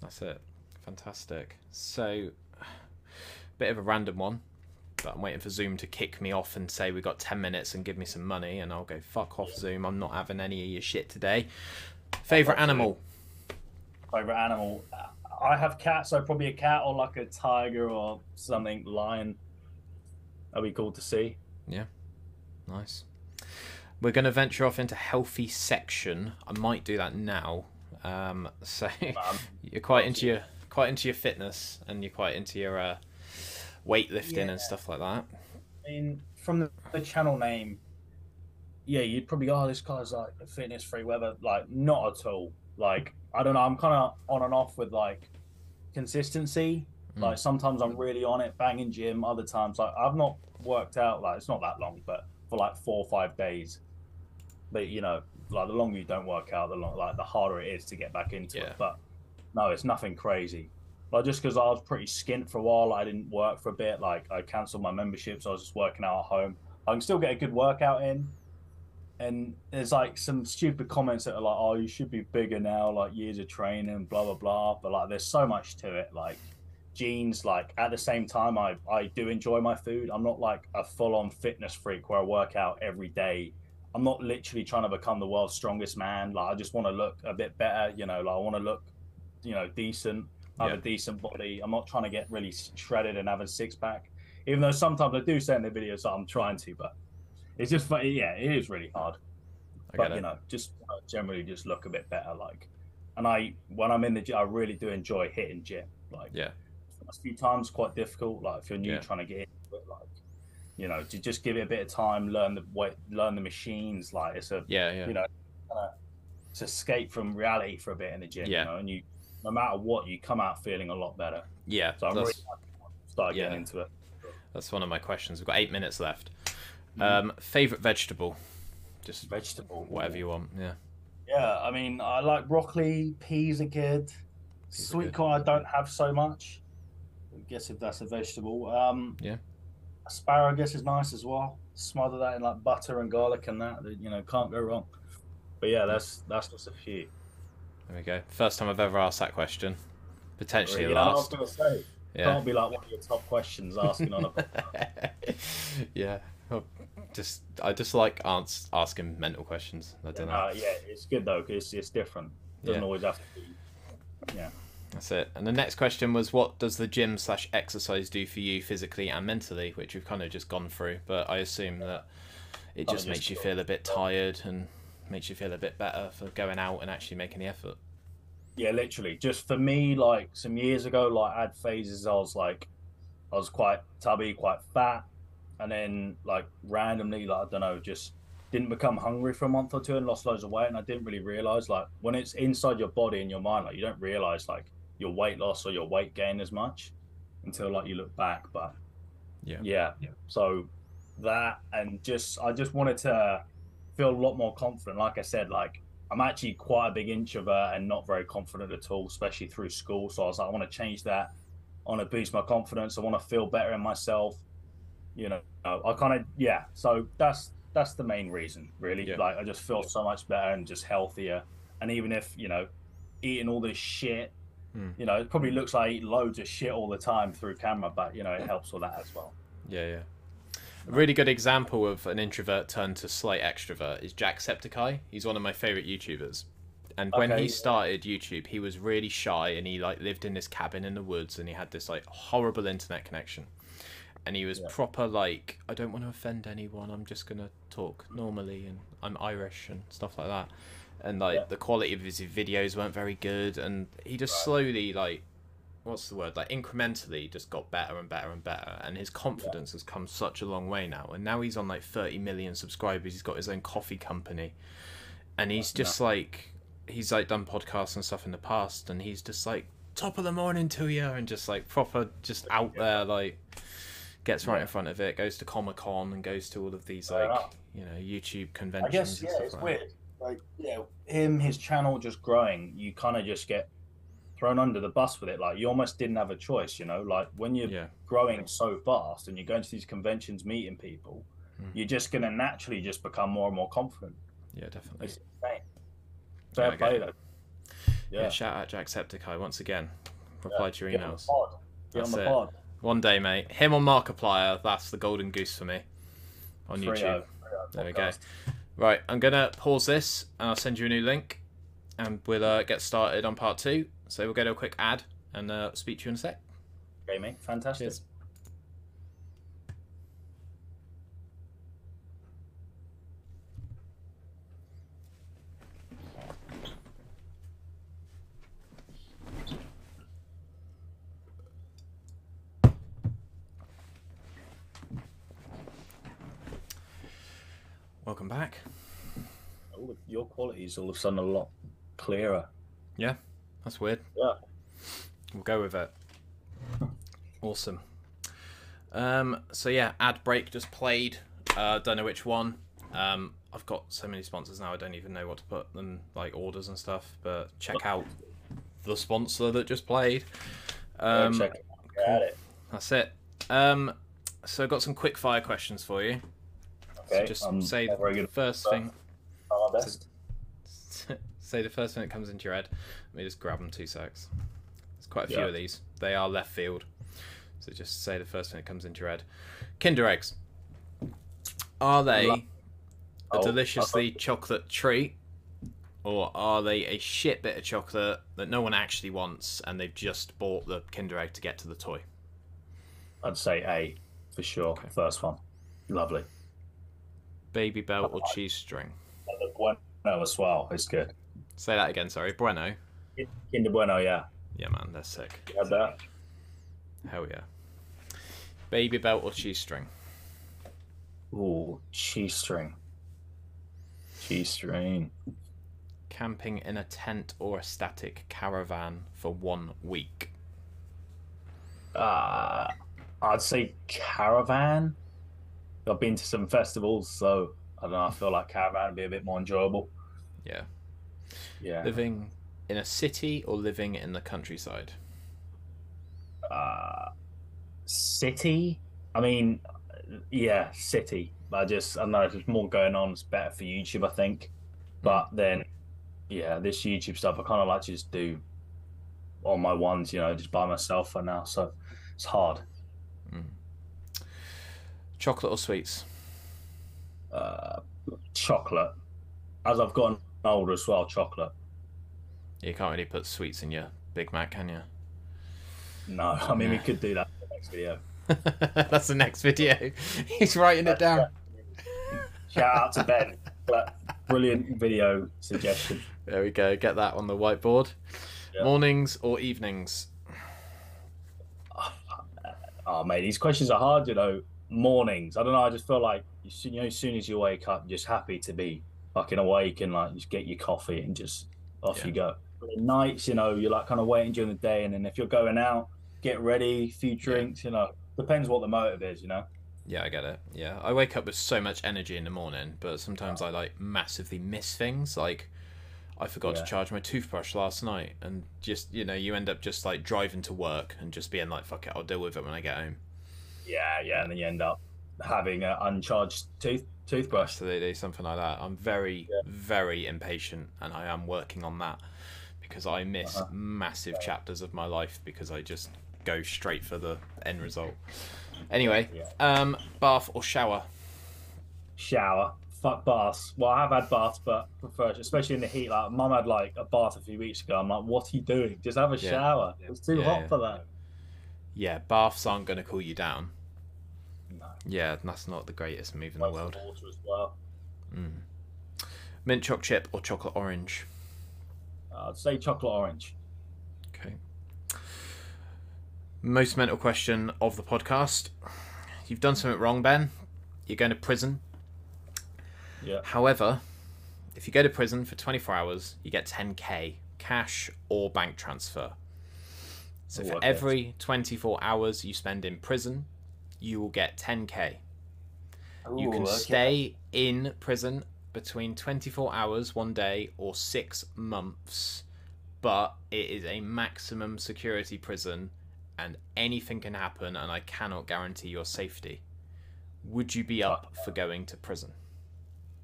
that's it. Fantastic. So, bit of a random one, but I'm waiting for Zoom to kick me off and say we got 10 minutes and give me some money, and I'll go fuck off, Zoom. I'm not having any of your shit today. Favorite animal? favorite animal. I have cats, so probably a cat or like a tiger or something, lion. That'd be cool to see. Yeah, nice. We're going to venture off into healthy section. I might do that now. Um, so you're quite into your quite into your fitness, and you're quite into your uh, weightlifting Yeah. and stuff like that. I mean, from the, the channel name, yeah, you'd probably go, oh, this guy's like fitness free, whatever. Like, not at all. Like, I don't know. I'm kind of on and off with like consistency. Mm. Like, sometimes I'm really on it, banging gym. Other times, like, I've not worked out, like, it's not that long, but for like four or five days. But, you know, like, the longer you don't work out, the long, like, the harder it is to get back into Yeah. it. But no, it's nothing crazy. Like just because I was pretty skint for a while, I didn't work for a bit. Like I cancelled my membership, so I was just working out at home. I can still get a good workout in. And there's like some stupid comments that are like, "Oh, you should be bigger now, like years of training, blah blah blah." But like, there's so much to it. Like genes. Like at the same time, I I do enjoy my food. I'm not like a full on fitness freak where I work out every day. I'm not literally trying to become the world's strongest man. Like I just want to look a bit better. You know, like I want to look, you know, decent have Yeah. a decent body. I'm not trying to get really shredded and have a six pack, even though sometimes I do say in the videos that I'm trying to, but it's just funny. Yeah, it is really hard. I but you know, just uh, generally just look a bit better. Like, and I when I'm in the gym, I really do enjoy hitting gym. Like, Yeah. a few times quite difficult. Like if you're new Yeah. trying to get into it, like you know, to just give it a bit of time, learn the way, learn the machines. Like it's a Yeah, yeah. you know, to escape from reality for a bit in the gym. Yeah. You know, and you, no matter what, you come out feeling a lot better. yeah, So I'm really happy to start Yeah. getting into it. that's one of my questions. We've got eight minutes left. Mm. Um, favorite vegetable? Just Vegetable, whatever you want. Yeah. Yeah, I mean, I like broccoli. Peas are good. Peas are Sweet good. corn, I don't have so much. I guess if that's a vegetable. Um, Yeah. Asparagus is nice as well. Smother that in like butter and garlic and that. You know, can't go wrong. But yeah, that's that's just a few. There we go. First time I've ever asked that question. Potentially Yeah, I was last. say, Yeah. can't be like one of your top questions asking on a. Podcast. yeah. Just I just like ans- asking mental questions. I don't know. Uh, yeah, it's good though because it's, it's different. Doesn't Yeah. always have to be. Yeah. That's it. And the next question was, what does the gym slash exercise do for you physically and mentally? Which we've kind of just gone through, but I assume that it just makes you feel a bit tired and makes you feel a bit better for going out and actually making the effort. Yeah, literally. Just for me, like some years ago, like I had phases. I was like, I was quite tubby, quite fat, and then like randomly, like I don't know, just didn't become hungry for a month or two and lost loads of weight. And I didn't really realize like when it's inside your body and your mind, like you don't realize like your weight loss or your weight gain as much until like you look back. But Yeah. yeah, Yeah. so that and just I just wanted to feel a lot more confident. Like I said, like I'm actually quite a big introvert and not very confident at all, especially through school. So I was like, I want to change that. I want to boost my confidence. I want to feel better in myself. You know, I kind of yeah. So that's that's the main reason, really. Yeah. Like I just feel so much better and just healthier. And even if you know, eating all this shit, Hmm. you know, it probably looks like I eat loads of shit all the time through camera, but you know, it helps with that as well. Yeah, yeah. A really good example of an introvert turned to slight extrovert is Jacksepticeye. He's one of my favorite YouTubers. And when Okay. he started YouTube, he was really shy and he like lived in this cabin in the woods and he had this like horrible internet connection. And he was Yeah. proper like, I don't want to offend anyone. I'm just gonna talk normally and I'm Irish and stuff like that. And like Yeah. the quality of his videos weren't very good and he just Right. slowly like what's the word like incrementally just got better and better and better and his confidence has come such a long way now and now he's on like 30 million subscribers he's got his own coffee company and he's just like he's like done podcasts and stuff in the past and he's just like top of the morning to you and just like proper just out there like gets right Yeah. in front of it goes to comic-con and goes to all of these like you know youtube conventions I guess and yeah, stuff it's like that. weird. Like yeah, him, his channel just growing, you kind of just get thrown under the bus with it. Like you almost didn't have a choice, you know. Like when you're yeah growing so fast and you're going to these conventions, meeting people, Mm. you're just gonna naturally just become more and more confident. yeah definitely It's insane. Yeah, Fair I play though. yeah. Yeah. shout out jacksepticeye once again reply to your Get on the emails pod. On the pod. One day, mate. Him on Markiplier, that's the golden goose for me on Free YouTube. O, free O There we go. Right, I'm gonna pause this and I'll send you a new link, and we'll uh, get started on part two. So we'll go to a quick ad and uh, speak to you in a sec. Okay, mate. Fantastic. Cheers. Welcome back. Of- your quality is all of a sudden a lot clearer. That's weird. Yeah. We'll go with it. Awesome. Um, so yeah, ad break just played. Uh, don't know which one. Um, I've got so many sponsors now. I don't even know what to put them like orders and stuff. But check out the sponsor that just played. Um, check it out. It. that's it. Um, so I've got some quick fire questions for you. Okay. So just I'm say the first stuff. thing. My best. Say the first thing that comes into your head. Let me just grab them two secs. There's quite a few Yeah. of these. They are left field. So just say the first thing that comes into your head. Kinder eggs. Are they a Oh, deliciously uh-huh. chocolate treat? Or are they a shit bit of chocolate that no one actually wants and they've just bought the Kinder egg to get to the toy? I'd say A for sure. Okay. First one. Lovely. Babybel or uh, cheese string? The Bueno as well. It's good. Say that again, sorry. Bueno. Kinder Bueno, yeah. Yeah, man, they're sick. You had that? Hell yeah. Babybel or cheese string? Ooh, cheese string. Cheese string. Camping in a tent or a static caravan for one week. Uh, I'd say caravan. I've been to some festivals, so I don't know. I feel like caravan would be a bit more enjoyable. Yeah. Yeah. Living in a city or living in the countryside? Uh, city. I mean, yeah, city. I just I know there's more going on. It's better for YouTube, I think. But then, yeah, this YouTube stuff I kind of like to just do on my ones, you know, just by myself for now. So it's hard. Chocolate or sweets? Uh, chocolate. As I've gotten older as well, chocolate. You can't really put sweets in your Big Mac, can you? No, I mean we could do that in the next video. That's the next video. He's writing it down. Shout out to Ben. Brilliant video suggestion. There we go. Get that on the whiteboard. Yeah. Mornings or evenings? Oh, mate, these questions are hard. You know, mornings. I don't know. I just feel like you, you know, as soon as you wake up, you're just happy to be fucking awake and like just get your coffee and just off Yeah. you go. But at nights, you know, you're like kind of waiting during the day, and then if you're going out, get ready, few drinks. You know, depends what the motive is. You know. Yeah, I get it. Yeah, I wake up with so much energy in the morning, but sometimes I like massively miss things. Like, I forgot Yeah. to charge my toothbrush last night, and just you know, you end up just like driving to work and just being like, "Fuck it, I'll deal with it when I get home." Yeah, yeah, and then you end up having an uncharged tooth toothbrush. Absolutely, something like that. I'm very, Yeah. very impatient, and I am working on that because I miss Uh-huh. massive chapters of my life because I just go straight for the end result. Anyway, Yeah. um, bath or shower? Shower. Fuck baths. Well, I have had baths, but prefer, especially in the heat. Like, mum had like a bath a few weeks ago. I'm like, what are you doing? Just have a Yeah. shower. It's too Yeah, hot yeah. for that. Yeah, baths aren't going to cool you down. Yeah, that's not the greatest move in the world. Water as well. Mm. Mint choc chip or chocolate orange? Uh, I'd say chocolate orange. Okay. Most mental question of the podcast. You've done something wrong, Ben. You're going to prison. Yeah. However, if you go to prison for 24 hours, you get 10k cash or bank transfer. So Ooh, for okay. every 24 hours you spend in prison, you will get 10k. You can okay. stay in prison between 24 hours, one day, or six months, but it is a maximum security prison and anything can happen, and I cannot guarantee your safety. Would you be uh, up for going to prison?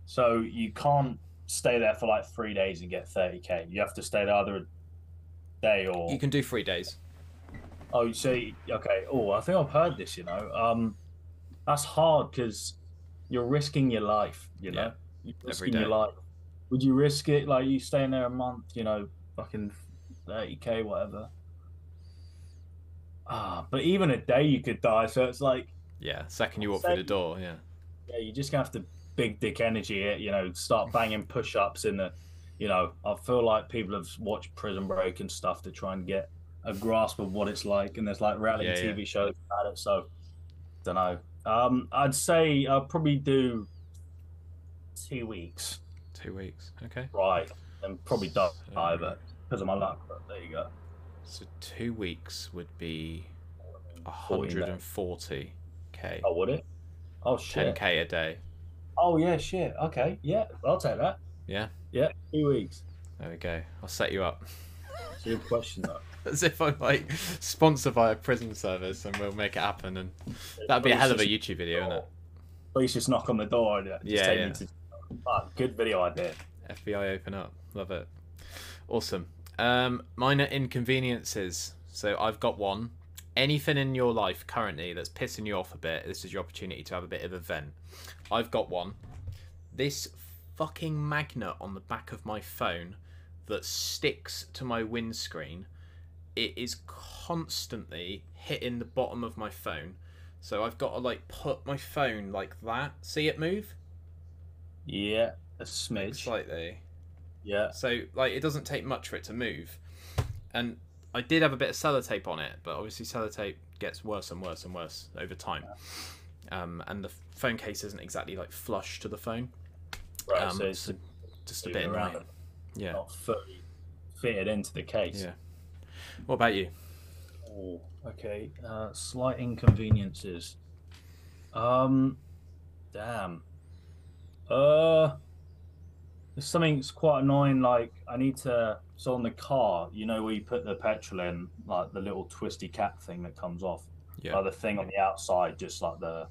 So you can't stay there for like three days and get 30k. You have to stay there either a day or. You can do three days. Oh, you see, okay. Oh, I think I've heard this. You know, um, that's hard because you're risking your life. You know, Yeah, you're every risking day. your life. Would you risk it? Like you staying there a month? You know, fucking thirty k, whatever. Ah, but even a day you could die. So it's like, Yeah, second you walk through the door, yeah. yeah, you just have to big dick energy it. You know, start banging push ups in the. You know, I feel like people have watched Prison Break and stuff to try and get a grasp of what it's like, and there's like reality Yeah, yeah. TV shows about it. So, don't know. Um, I'd say I'll probably do two weeks, Two weeks. Okay. right, and probably die, So- but because of my luck. But there you go. So two weeks would be 40 140k. Oh, would it? Oh shit. 10k a day. Oh yeah, shit. Okay, yeah, I'll take that. Yeah. Yeah, two weeks. There we go. I'll set you up. Good question though. As if I'm like sponsored by a prison service and we'll make it happen and that'd be a hell of a YouTube video, isn't it? Please just knock on the door and just Yeah, take yeah. me to. Ah, good video idea. FBI open up. Love it. Awesome. Um, minor inconveniences. So I've got one. Anything in your life currently that's pissing you off a bit, this is your opportunity to have a bit of a vent. I've got one. This fucking magnet on the back of my phone that sticks to my windscreen, it is constantly hitting the bottom of my phone. So I've got to like put my phone like that. See it move? Yeah, a smidge. Slightly. Yeah. So like it doesn't take much for it to move. And I did have a bit of sellotape on it, but obviously sellotape gets worse and worse and worse over time. Um, and the phone case isn't exactly like flush to the phone. Right. Um, so it's so just a bit around annoying. Yeah. not fully fitted into the case. Yeah. What about you? Oh, okay. Uh, slight inconveniences. Um, damn. Uh, there's something that's quite annoying. Like I need to. So on the car, you know where you put the petrol in, like the little twisty cap thing that comes off. Yeah. Like the thing on the outside, just like the,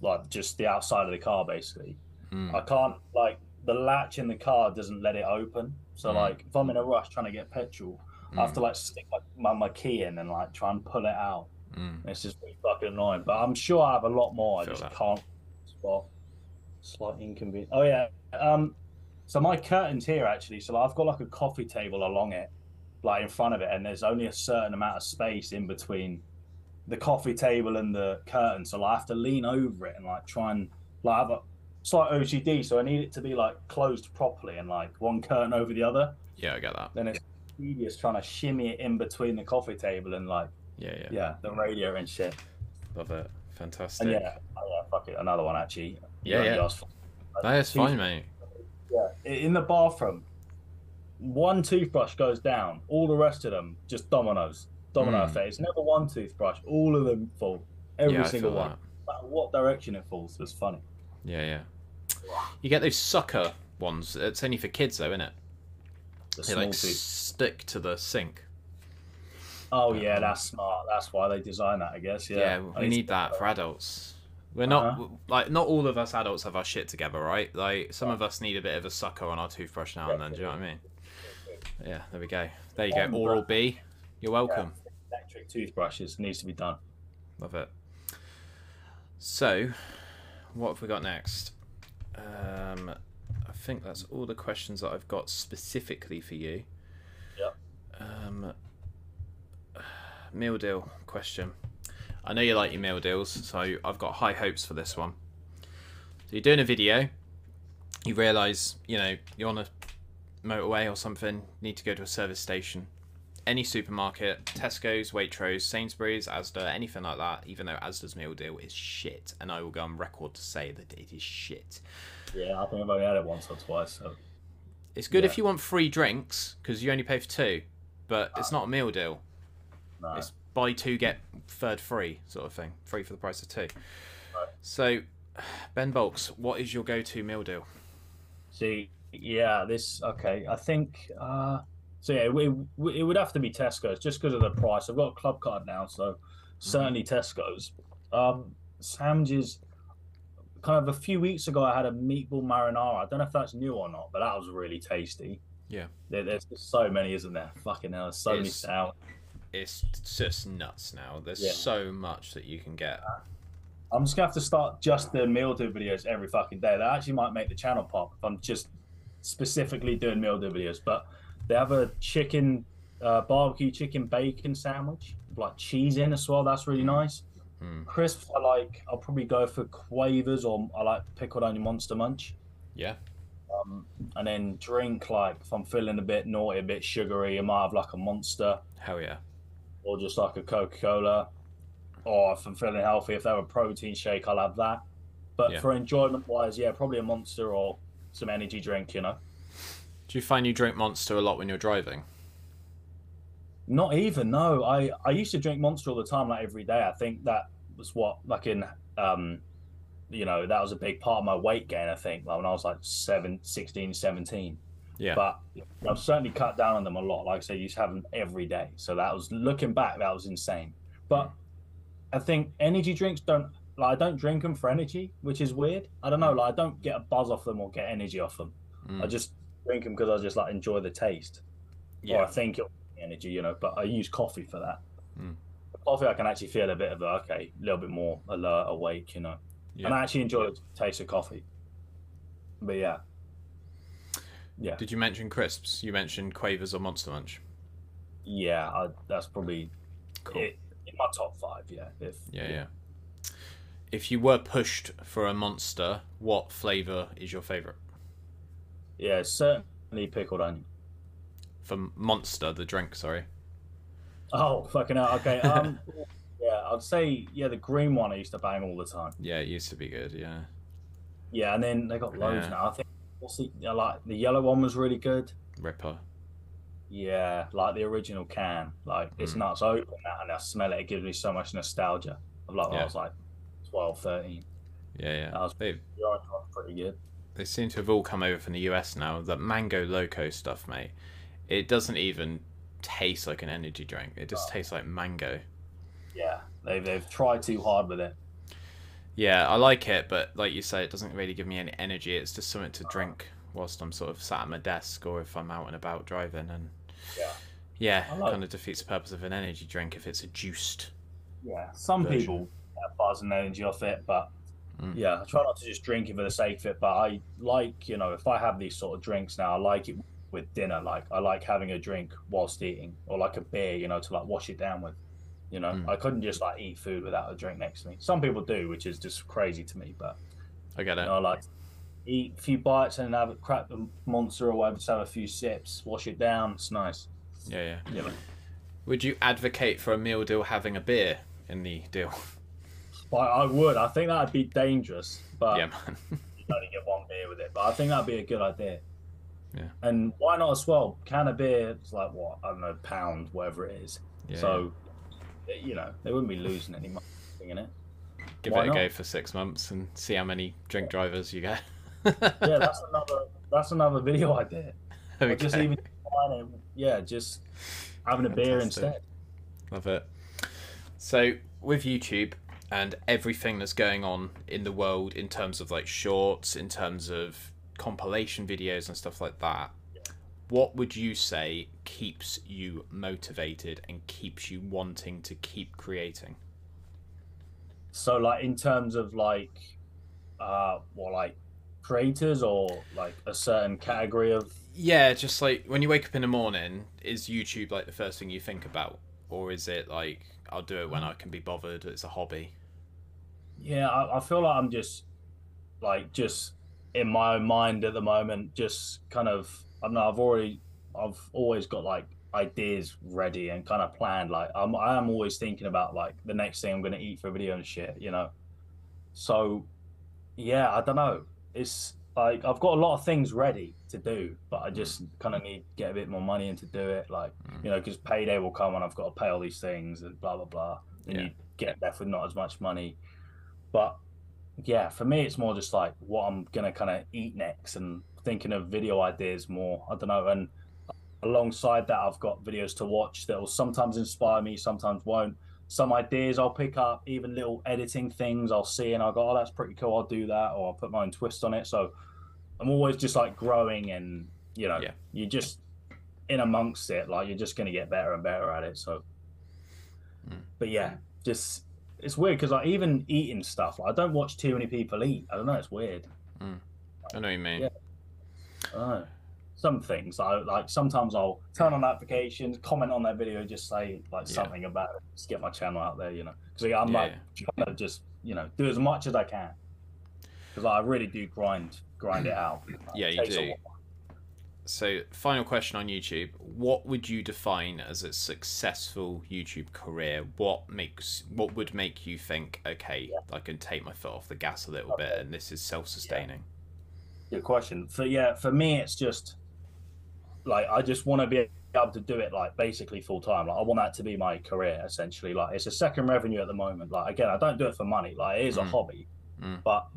like just the outside of the car, basically. Mm. I can't like the latch in the car doesn't let it open. So Mm. like if I'm in a rush trying to get petrol, I have Mm. to like stick my, my, my key in and like try and pull it out. Mm. It's just really fucking annoying. But I'm sure I have a lot more. I Feel just that. can't spot. Slight inconvenience. Oh yeah. Um. So my curtains here actually. So I've got like a coffee table along it, like in front of it, and there's only a certain amount of space in between the coffee table and the curtain. So I have to lean over it and like try and like have a, slight OCD, so I need it to be like closed properly and like one curtain over the other. Yeah, I get that. Then it's tedious trying to shimmy it in between the coffee table and like Yeah, yeah. yeah, the radio and shit. Love it. Fantastic. And yeah, oh, yeah, fuck it, another one actually. Yeah, yeah. for- No, it's fine, mate. Yeah, in the bathroom, one toothbrush goes down, all the rest of them just dominoes, domino Mm. effect. It's never one toothbrush, all of them fall, every yeah, single one. that. What direction it falls, it's funny. Yeah, yeah. You get those sucker ones. It's only for kids, though, isn't it? The They small like tooth. stick to the sink. Oh yeah, that's smart. That's why they designed that, I guess. Yeah, Yeah, we need that for adults. We're not Uh-huh. like not all of us adults have our shit together, right? Like some of us need a bit of a sucker on our toothbrush now and then. Do you know what I mean? Yeah, there we go. There you go. Um, Oral B. You're welcome. Electric toothbrushes needs to be done. Love it. So, what have we got next? Um, I think that's all the questions that I've got specifically for you. Yep. Um, meal deal question. I know you like your meal deals, so I've got high hopes for this one. So you're doing a video, you realise, you know, you're on a motorway or something, need to go to a service station. Any supermarket, Tesco's, Waitrose, Sainsbury's, Asda, anything like that, even though Asda's meal deal is shit, and I will go on record to say that it is shit. Yeah, I think I've only had it once or twice. So It's good Yeah. if you want free drinks, because you only pay for two, but it's not a meal deal. no. It's buy two get third free sort of thing, free for the price of two. Right. So, Ben Bulks, what is your go-to meal deal? See, yeah, this okay. I think uh so. Yeah, it, it would have to be Tesco's just because of the price. I've got a club card now, so certainly Tesco's. Um, Sam's kind of a few weeks ago. I had a meatball marinara. I don't know if that's new or not, but that was really tasty. Yeah. There, there's just so many, isn't there? Fucking hell, there's so many It's- sound. It's just nuts now. There's Yeah. so much that you can get. I'm just gonna have to start just the meal do videos every fucking day. That actually might make the channel pop if I'm just specifically doing meal do videos. But they have a chicken uh, barbecue chicken bacon sandwich, with, like cheese in as well. That's really nice. Mm. Crisps, I like. I'll probably go for quavers or I like pickled onion monster munch. Yeah. Um, and then drink like if I'm feeling a bit naughty, a bit sugary, I might have like a monster Hell yeah. or just like a Coca Cola. Or if I'm feeling healthy, if they have a protein shake, I'll have that. But Yeah. for enjoyment wise, yeah, probably a monster or some energy drink, you know. Do you find you drink Monster a lot when you're driving? Not even, no. I, I used to drink monster all the time, like every day. I think that was what, like in, um, you know, that was a big part of my weight gain, I think, like when I was like seven, 16, 17. Yeah. But I've certainly cut down on them a lot. Like I say, I used to have them every day. So that was looking back, that was insane. But I think energy drinks don't like I don't drink them for energy, which is weird. I don't know, like I don't get a buzz off them or get energy off them. Mm. I just drink them because I just like enjoy the taste. Yeah. Or I think it'll energy, you know. But I use coffee for that. Mm. Coffee, I can actually feel a bit of a, okay, a little bit more alert, awake, you know. Yeah. And I actually enjoy the taste of coffee. But yeah, yeah. Did you mention crisps? You mentioned Quavers or Monster Munch. Yeah, I, that's probably Cool. it, in my top five. Yeah, if Yeah, yeah. If you were pushed for a monster, what flavour is your favourite? yeah, certainly pickled onion. For Monster, the drink, sorry. Oh fucking hell! Okay, um, yeah, I'd say yeah, the green one I used to bang all the time. Yeah, it used to be good, yeah. Yeah, and then they got loads Yeah. now. I think yeah, like the yellow one was really good. Ripper. Yeah, like the original can. Like it's Mm. nuts. Open that and I smell it. It gives me so much nostalgia of like Yeah. I was like 12, 13. Yeah, yeah. That was- They, The orange one's pretty good. they seem to have all come over from the US now. That Mango Loco stuff, mate. It doesn't even taste like an energy drink. It just tastes like mango. Yeah, they've they've tried too hard with it. Yeah, I like it, but like you say, it doesn't really give me any energy. It's just something to drink whilst I'm sort of sat at my desk or if I'm out and about driving. And Yeah. yeah, like- kind of defeats the purpose of an energy drink if it's a juiced. Yeah, some version. people have buzz and energy off it, but Mm. yeah, I try not to just drink it for the sake of it. But I like, you know, if I have these sort of drinks now, I like it with dinner. Like I like having a drink whilst eating, or like a beer, you know, to like wash it down with. You know, Mm. I couldn't just like eat food without a drink next to me. Some people do, which is just crazy to me. But I get you it. know, I like eat a few bites and have a crack the monster or whatever, just have a few sips, wash it down. It's nice. Yeah, yeah. You know. Would you advocate for a meal deal having a beer in the deal? But I would. I think that'd be dangerous. But yeah, man. you only get one beer with it. But I think that'd be a good idea. Yeah. And why not as well? Can of beer is like what I don't know, pound, whatever it is. Yeah, so, you know, they wouldn't be losing any money in it. Give why it a not? go for six months and see how many drink drivers you get. Yeah, that's another. That's another video idea. Or just even yeah, just having a beer instead. Love it. So with YouTube and everything that's going on in the world in terms of like shorts, in terms of compilation videos and stuff like that, what would you say keeps you motivated and keeps you wanting to keep creating? So, like in terms of like, uh, what like creators or like a certain category of Yeah, just like when you wake up in the morning, is YouTube like the first thing you think about? Or is it like I'll do it when I can be bothered, it's a hobby? Yeah, I, I feel like I'm just like just in my own mind at the moment, just kind of I know I've already I've always got like ideas ready and kind of planned. Like I'm I am always thinking about like the next thing I'm gonna eat for a video and shit, you know. So yeah, I don't know. It's like I've got a lot of things ready to do, but I just mm. kind of need to get a bit more money in to do it. Like, mm. you know, because payday will come and I've got to pay all these things and blah blah blah. And Yeah. you get left with not as much money. But yeah, for me, it's more just like what I'm gonna kind of eat next and thinking of video ideas more. I don't know. And alongside that, I've got videos to watch that will sometimes inspire me, sometimes won't. Some ideas I'll pick up, even little editing things I'll see and I'll go, oh, that's pretty cool. I'll do that, or I'll put my own twist on it. So I'm always just like growing and, you know, Yeah. you just in amongst it, like you're just to get better and better at it. So, Mm. but yeah, just it's weird because like even eating stuff, like, I don't watch too many people eat. I don't know, it's weird. Mm. I know what you mean. Yeah. I don't know. Some things I like. Sometimes I'll turn on notifications, comment on their video, just say like Yeah. something about it, just get my channel out there, you know. Because I'm Yeah, like trying to just you know do as much as I can. Because I really do grind grind it mm. out. Yeah, It you do. So, final question on YouTube: What would you define as a successful YouTube career? What makes what would make you think, okay, I can take my foot off the gas a little bit, and this is self-sustaining? Good question. For yeah, for me, it's just like I just want to be able to do it like basically full time. Like I want that to be my career essentially. Like it's a second revenue at the moment. Like again, I don't do it for money. Like it is a Mm. hobby, Mm. but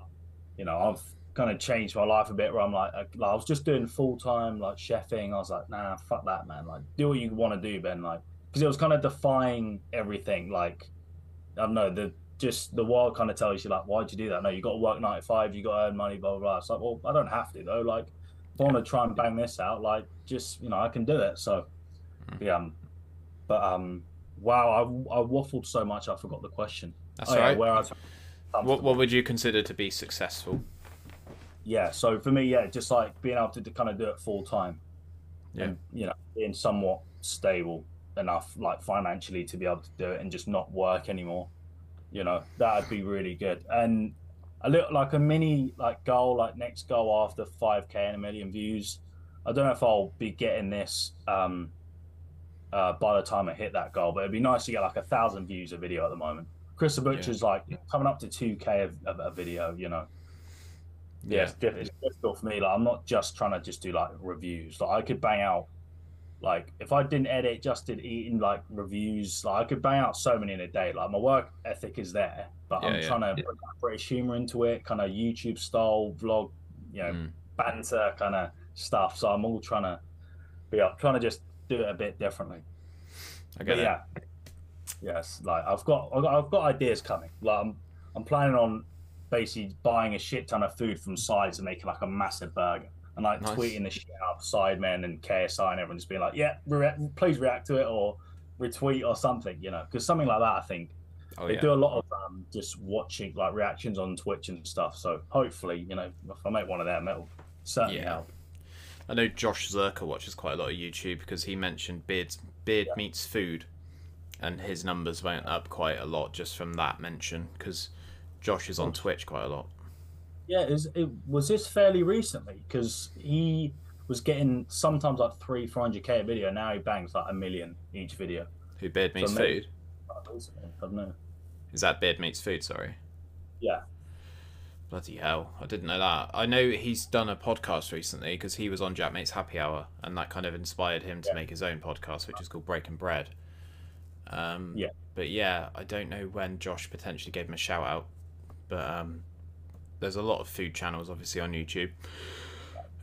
you know I've kind of changed my life a bit. Where I'm like, I, like I was just doing full time like chefing. I was like, nah, fuck that, man. Like do what you want to do, Ben. Like because it was kind of defying everything. Like I don't know the. Just the world kind of tells you like, why'd you do that? No, you got to work nine to five. You got to earn money, blah blah blah. It's like, well, I don't have to though. Like, if I want to try and bang this out, like, just you know, I can do it. So, Mm. yeah. um, But um, wow, I, I waffled so much, I forgot the question. That's Oh, yeah, right. Where I was What what would you consider to be successful? Yeah. So for me, yeah, just like being able to, to kind of do it full time, Yeah. and you know, being somewhat stable enough, like financially, to be able to do it and just not work anymore. You know, that'd be really good. And a little like a mini like goal, like next goal after five k and a million views. I don't know if I'll be getting this um, uh, by the time I hit that goal, but it'd be nice to get like a thousand views a video at the moment. Chris the Butcher's like coming up to two k of, of a video, you know. Yeah, it's, diff- it's difficult for me. Like, I'm not just trying to just do like reviews. Like, I could bang out, like, if I didn't edit, just did eating like reviews, like, I could bang out so many in a day. Like, my work ethic is there, but Yeah, I'm yeah. trying to bring British humor into it, kind of YouTube style vlog, you know, Mm. banter kind of stuff. So I'm all trying to be up, trying to just do it a bit differently. I But get it. yeah, yes, like I've got, I've got, I've got ideas coming. Like I'm, I'm planning on basically buying a shit ton of food from sides and making like a massive burger. And like Nice. tweeting the shit out of Sidemen and KSI and everyone just being like, yeah, rea- please react to it or retweet or something, you know, because something like that, I think Oh they yeah. do a lot of um, just watching like reactions on Twitch and stuff. So hopefully, you know, if I make one of them, it'll certainly Yeah. help. I know Josh Zerkaa watches quite a lot of YouTube because he mentioned beard Beard Meats Food, and his numbers went up quite a lot just from that mention because Josh is on Twitch quite a lot. Yeah, is it was this fairly recently? Because he was getting sometimes like three, four hundred k a video. Now he bangs like a million each video. Who Beard Meats So food? I don't know. Is that Beard Meats Food? Sorry. Yeah, Bloody hell! I didn't know that. I know he's done a podcast recently because he was on JaackMaate's Happy Hour, and that kind of inspired him to Yeah. make his own podcast, which is called Breaking Bread. Um, Yeah. But yeah, I don't know when Josh potentially gave him a shout out, but um, there's a lot of food channels obviously on YouTube,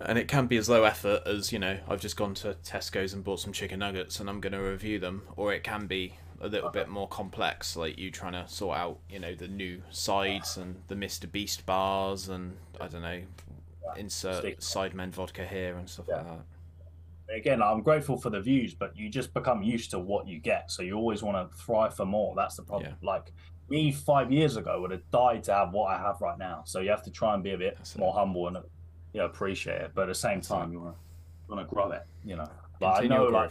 and it can be as low effort as you know I've just gone to Tesco's and bought some chicken nuggets and I'm going to review them, or it can be a little bit more complex, like you trying to sort out you know the new sides and the Mr Beast bars and I don't know insert. Sidemen vodka here and stuff Yeah. like that. again, I'm grateful for the views, but you just become used to what you get, so you always want to thrive for more. That's the problem. Like me five years ago would have died to have what I have right now. So you have to try and be a bit That's it. more humble and you know appreciate it, but at the same That's time you want to want to grow it. You know, like I know, like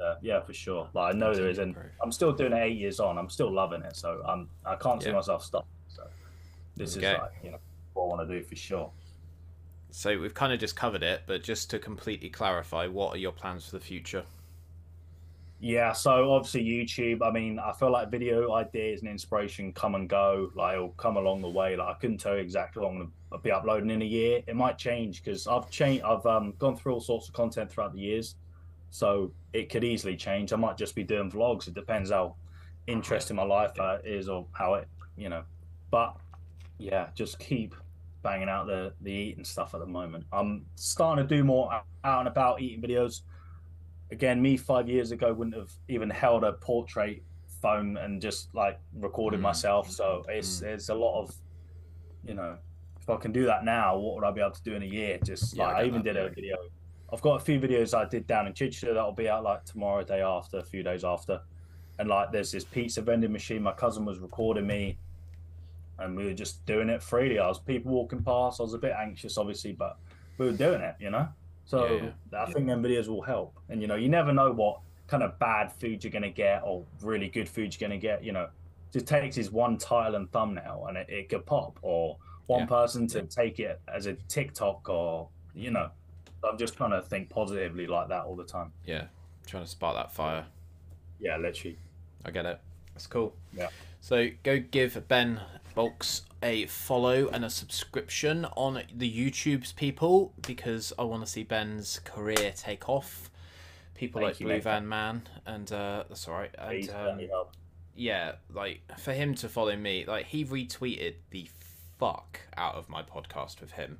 uh, yeah, for sure. Like I know there is, Continue and growth. I'm still doing it eight years on. I'm still loving it, so I'm I can't see myself stop. So this Okay. is like you know what I want to do for sure. So we've kind of just covered it, but just to completely clarify, what are your plans for the future? Yeah, so obviously YouTube. I mean, I feel like video ideas and inspiration come and go. Like it'll come along the way. Like I couldn't tell you exactly what I'm gonna be uploading in a year. It might change because I've changed. I've um, gone through all sorts of content throughout the years, so it could easily change. I might just be doing vlogs. It depends how interesting my life uh, is or how it, you know. But yeah, just keep banging out the the eating stuff at the moment. I'm starting to do more out and about eating videos again, me five years ago wouldn't have even held a portrait phone and just like recorded Mm. myself. So it's Mm. it's a lot of, you know, if I can do that now, what would I be able to do in a year? Just Yeah, like I, get even did a video. I've got a few videos I did down in Chichester that'll be out like tomorrow, day after, a few days after. And like there's this pizza vending machine. My cousin was recording me, and we were just doing it freely. I was people walking past. I was a bit anxious, obviously, but we were doing it, you know. So Yeah, I think them videos will help. And you know, you never know what kind of bad food you're gonna get or really good food you're gonna get. You know, just takes his one tile and thumbnail and it, it could pop, or one Yeah. person to take it as a TikTok, or you know. I'm just trying to think positively like that all the time. Yeah, trying to spark that fire. Yeah, literally. I get it. That's cool. Yeah. So go give Ben Bulks a follow and a subscription on the YouTube's people because I want to see Ben's career take off. People Thank like you, Blue mate. Van Man, and uh, that's all right. And um, yeah, like for him to follow me, like he retweeted the fuck out of my podcast with him.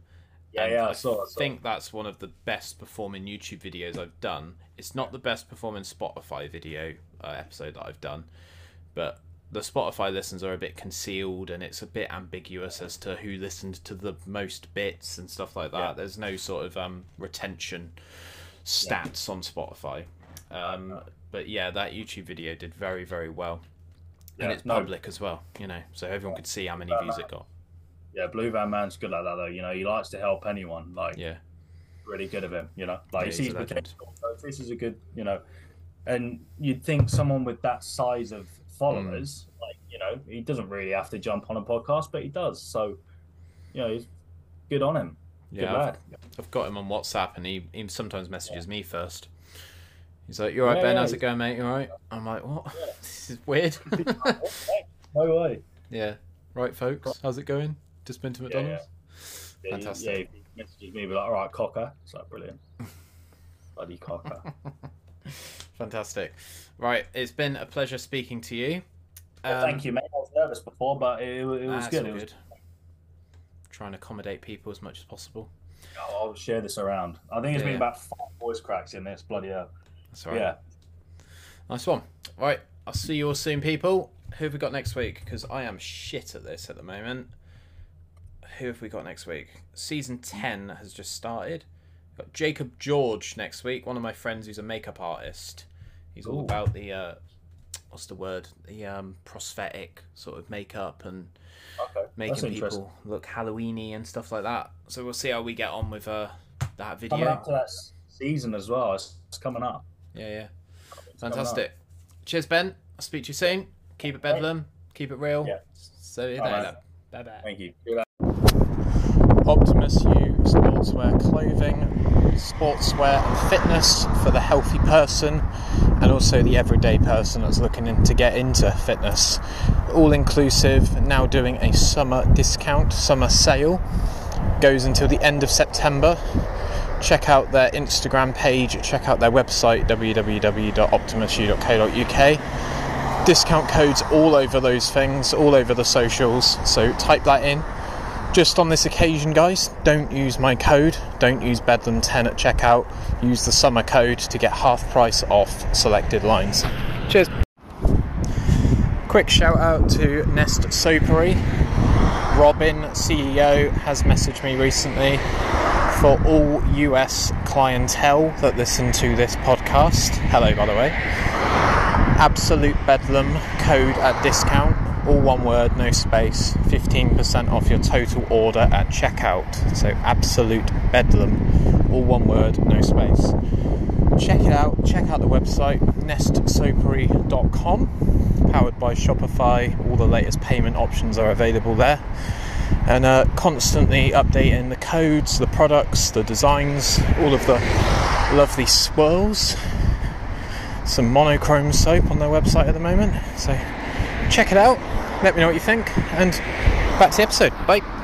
Yeah, yeah, I I saw. I saw. think that's one of the best performing YouTube videos I've done. It's not the best performing Spotify video uh, episode that I've done, but the Spotify listens are a bit concealed and it's a bit ambiguous as to who listened to the most bits and stuff like that. Yeah. There's no sort of um, retention stats on Spotify. Um, but yeah, that YouTube video did very, very well. and it's no. public as well, you know, so everyone could see how many views it got. Yeah, Blue Van Man's good like that though. You know, he likes to help anyone. Like Yeah, really good of him. You know, like Yeah, he sees potential. So this is a good, you know, and you'd think someone with that size of followers, Mm. like you know, he doesn't really have to jump on a podcast, but he does. So, you know, he's good on him. Good yeah. I've- I've got him on WhatsApp, and he, he sometimes messages me first. He's like, "You all right, Yeah, Ben? yeah, How's it going, mate? You all right?" I'm like, "What? this is weird." No way. yeah, right, folks. How's it going? Just been to Yeah, McDonald's. Yeah, Fantastic. Yeah, he messages me, be like, all right, cocker. It's like brilliant. Bloody cocker. Fantastic. Right, it's been a pleasure speaking to you. Yeah, Thank you, mate. I was nervous before, but it, it was Um, good. It was, good. Trying to accommodate people as much as possible. I'll share this around. I think it's Yeah, been about five voice cracks in this. Bloody hell. That's right. Yeah. Nice one. Right, I'll see you all soon, people. Who have we got next week? Because I am shit at this at the moment. Who have we got next week? Season 10 has just started. Got Jacob George next week, one of my friends who's a makeup artist. He's all about the, uh, what's the word? The um, prosthetic sort of makeup and Okay. Making people look Halloweeny and stuff like that. So we'll see how we get on with uh, that Coming video. up to that season as well. It's, it's coming up. Yeah, yeah. It's. Fantastic. Cheers, Ben. I'll speak to you soon. Keep it bedlam. Keep it real. Yeah. See you later. Bye bye. Thank you. Optimus U sportswear clothing, sportswear and fitness for the healthy person and also the everyday person that's looking in to get into fitness. All inclusive, now doing a summer discount, summer sale. Goes until the end of September. Check out their Instagram page, check out their website www.optimusu.co.uk. Discount codes all over those things, all over the socials. So type that in just on this occasion, guys, don't use my code. Don't use Bedlam10 at checkout. Use the summer code to get half price off selected lines. Cheers. Quick shout out to Nest Soapery. Robin, CEO, has messaged me recently for all US clientele that listen to this podcast. Hello, by the way. Absolute Bedlam code at discount all one word, no space, 15% off your total order at checkout. So, absolute bedlam, all one word, no space. Check it out, check out the website, nestsoapery.com, powered by Shopify. All the latest payment options are available there. And uh, constantly updating the codes, the products, the designs, all of the lovely swirls. Some monochrome soap on their website at the moment. So check it out let me know what you think, and back to the episode. Bye.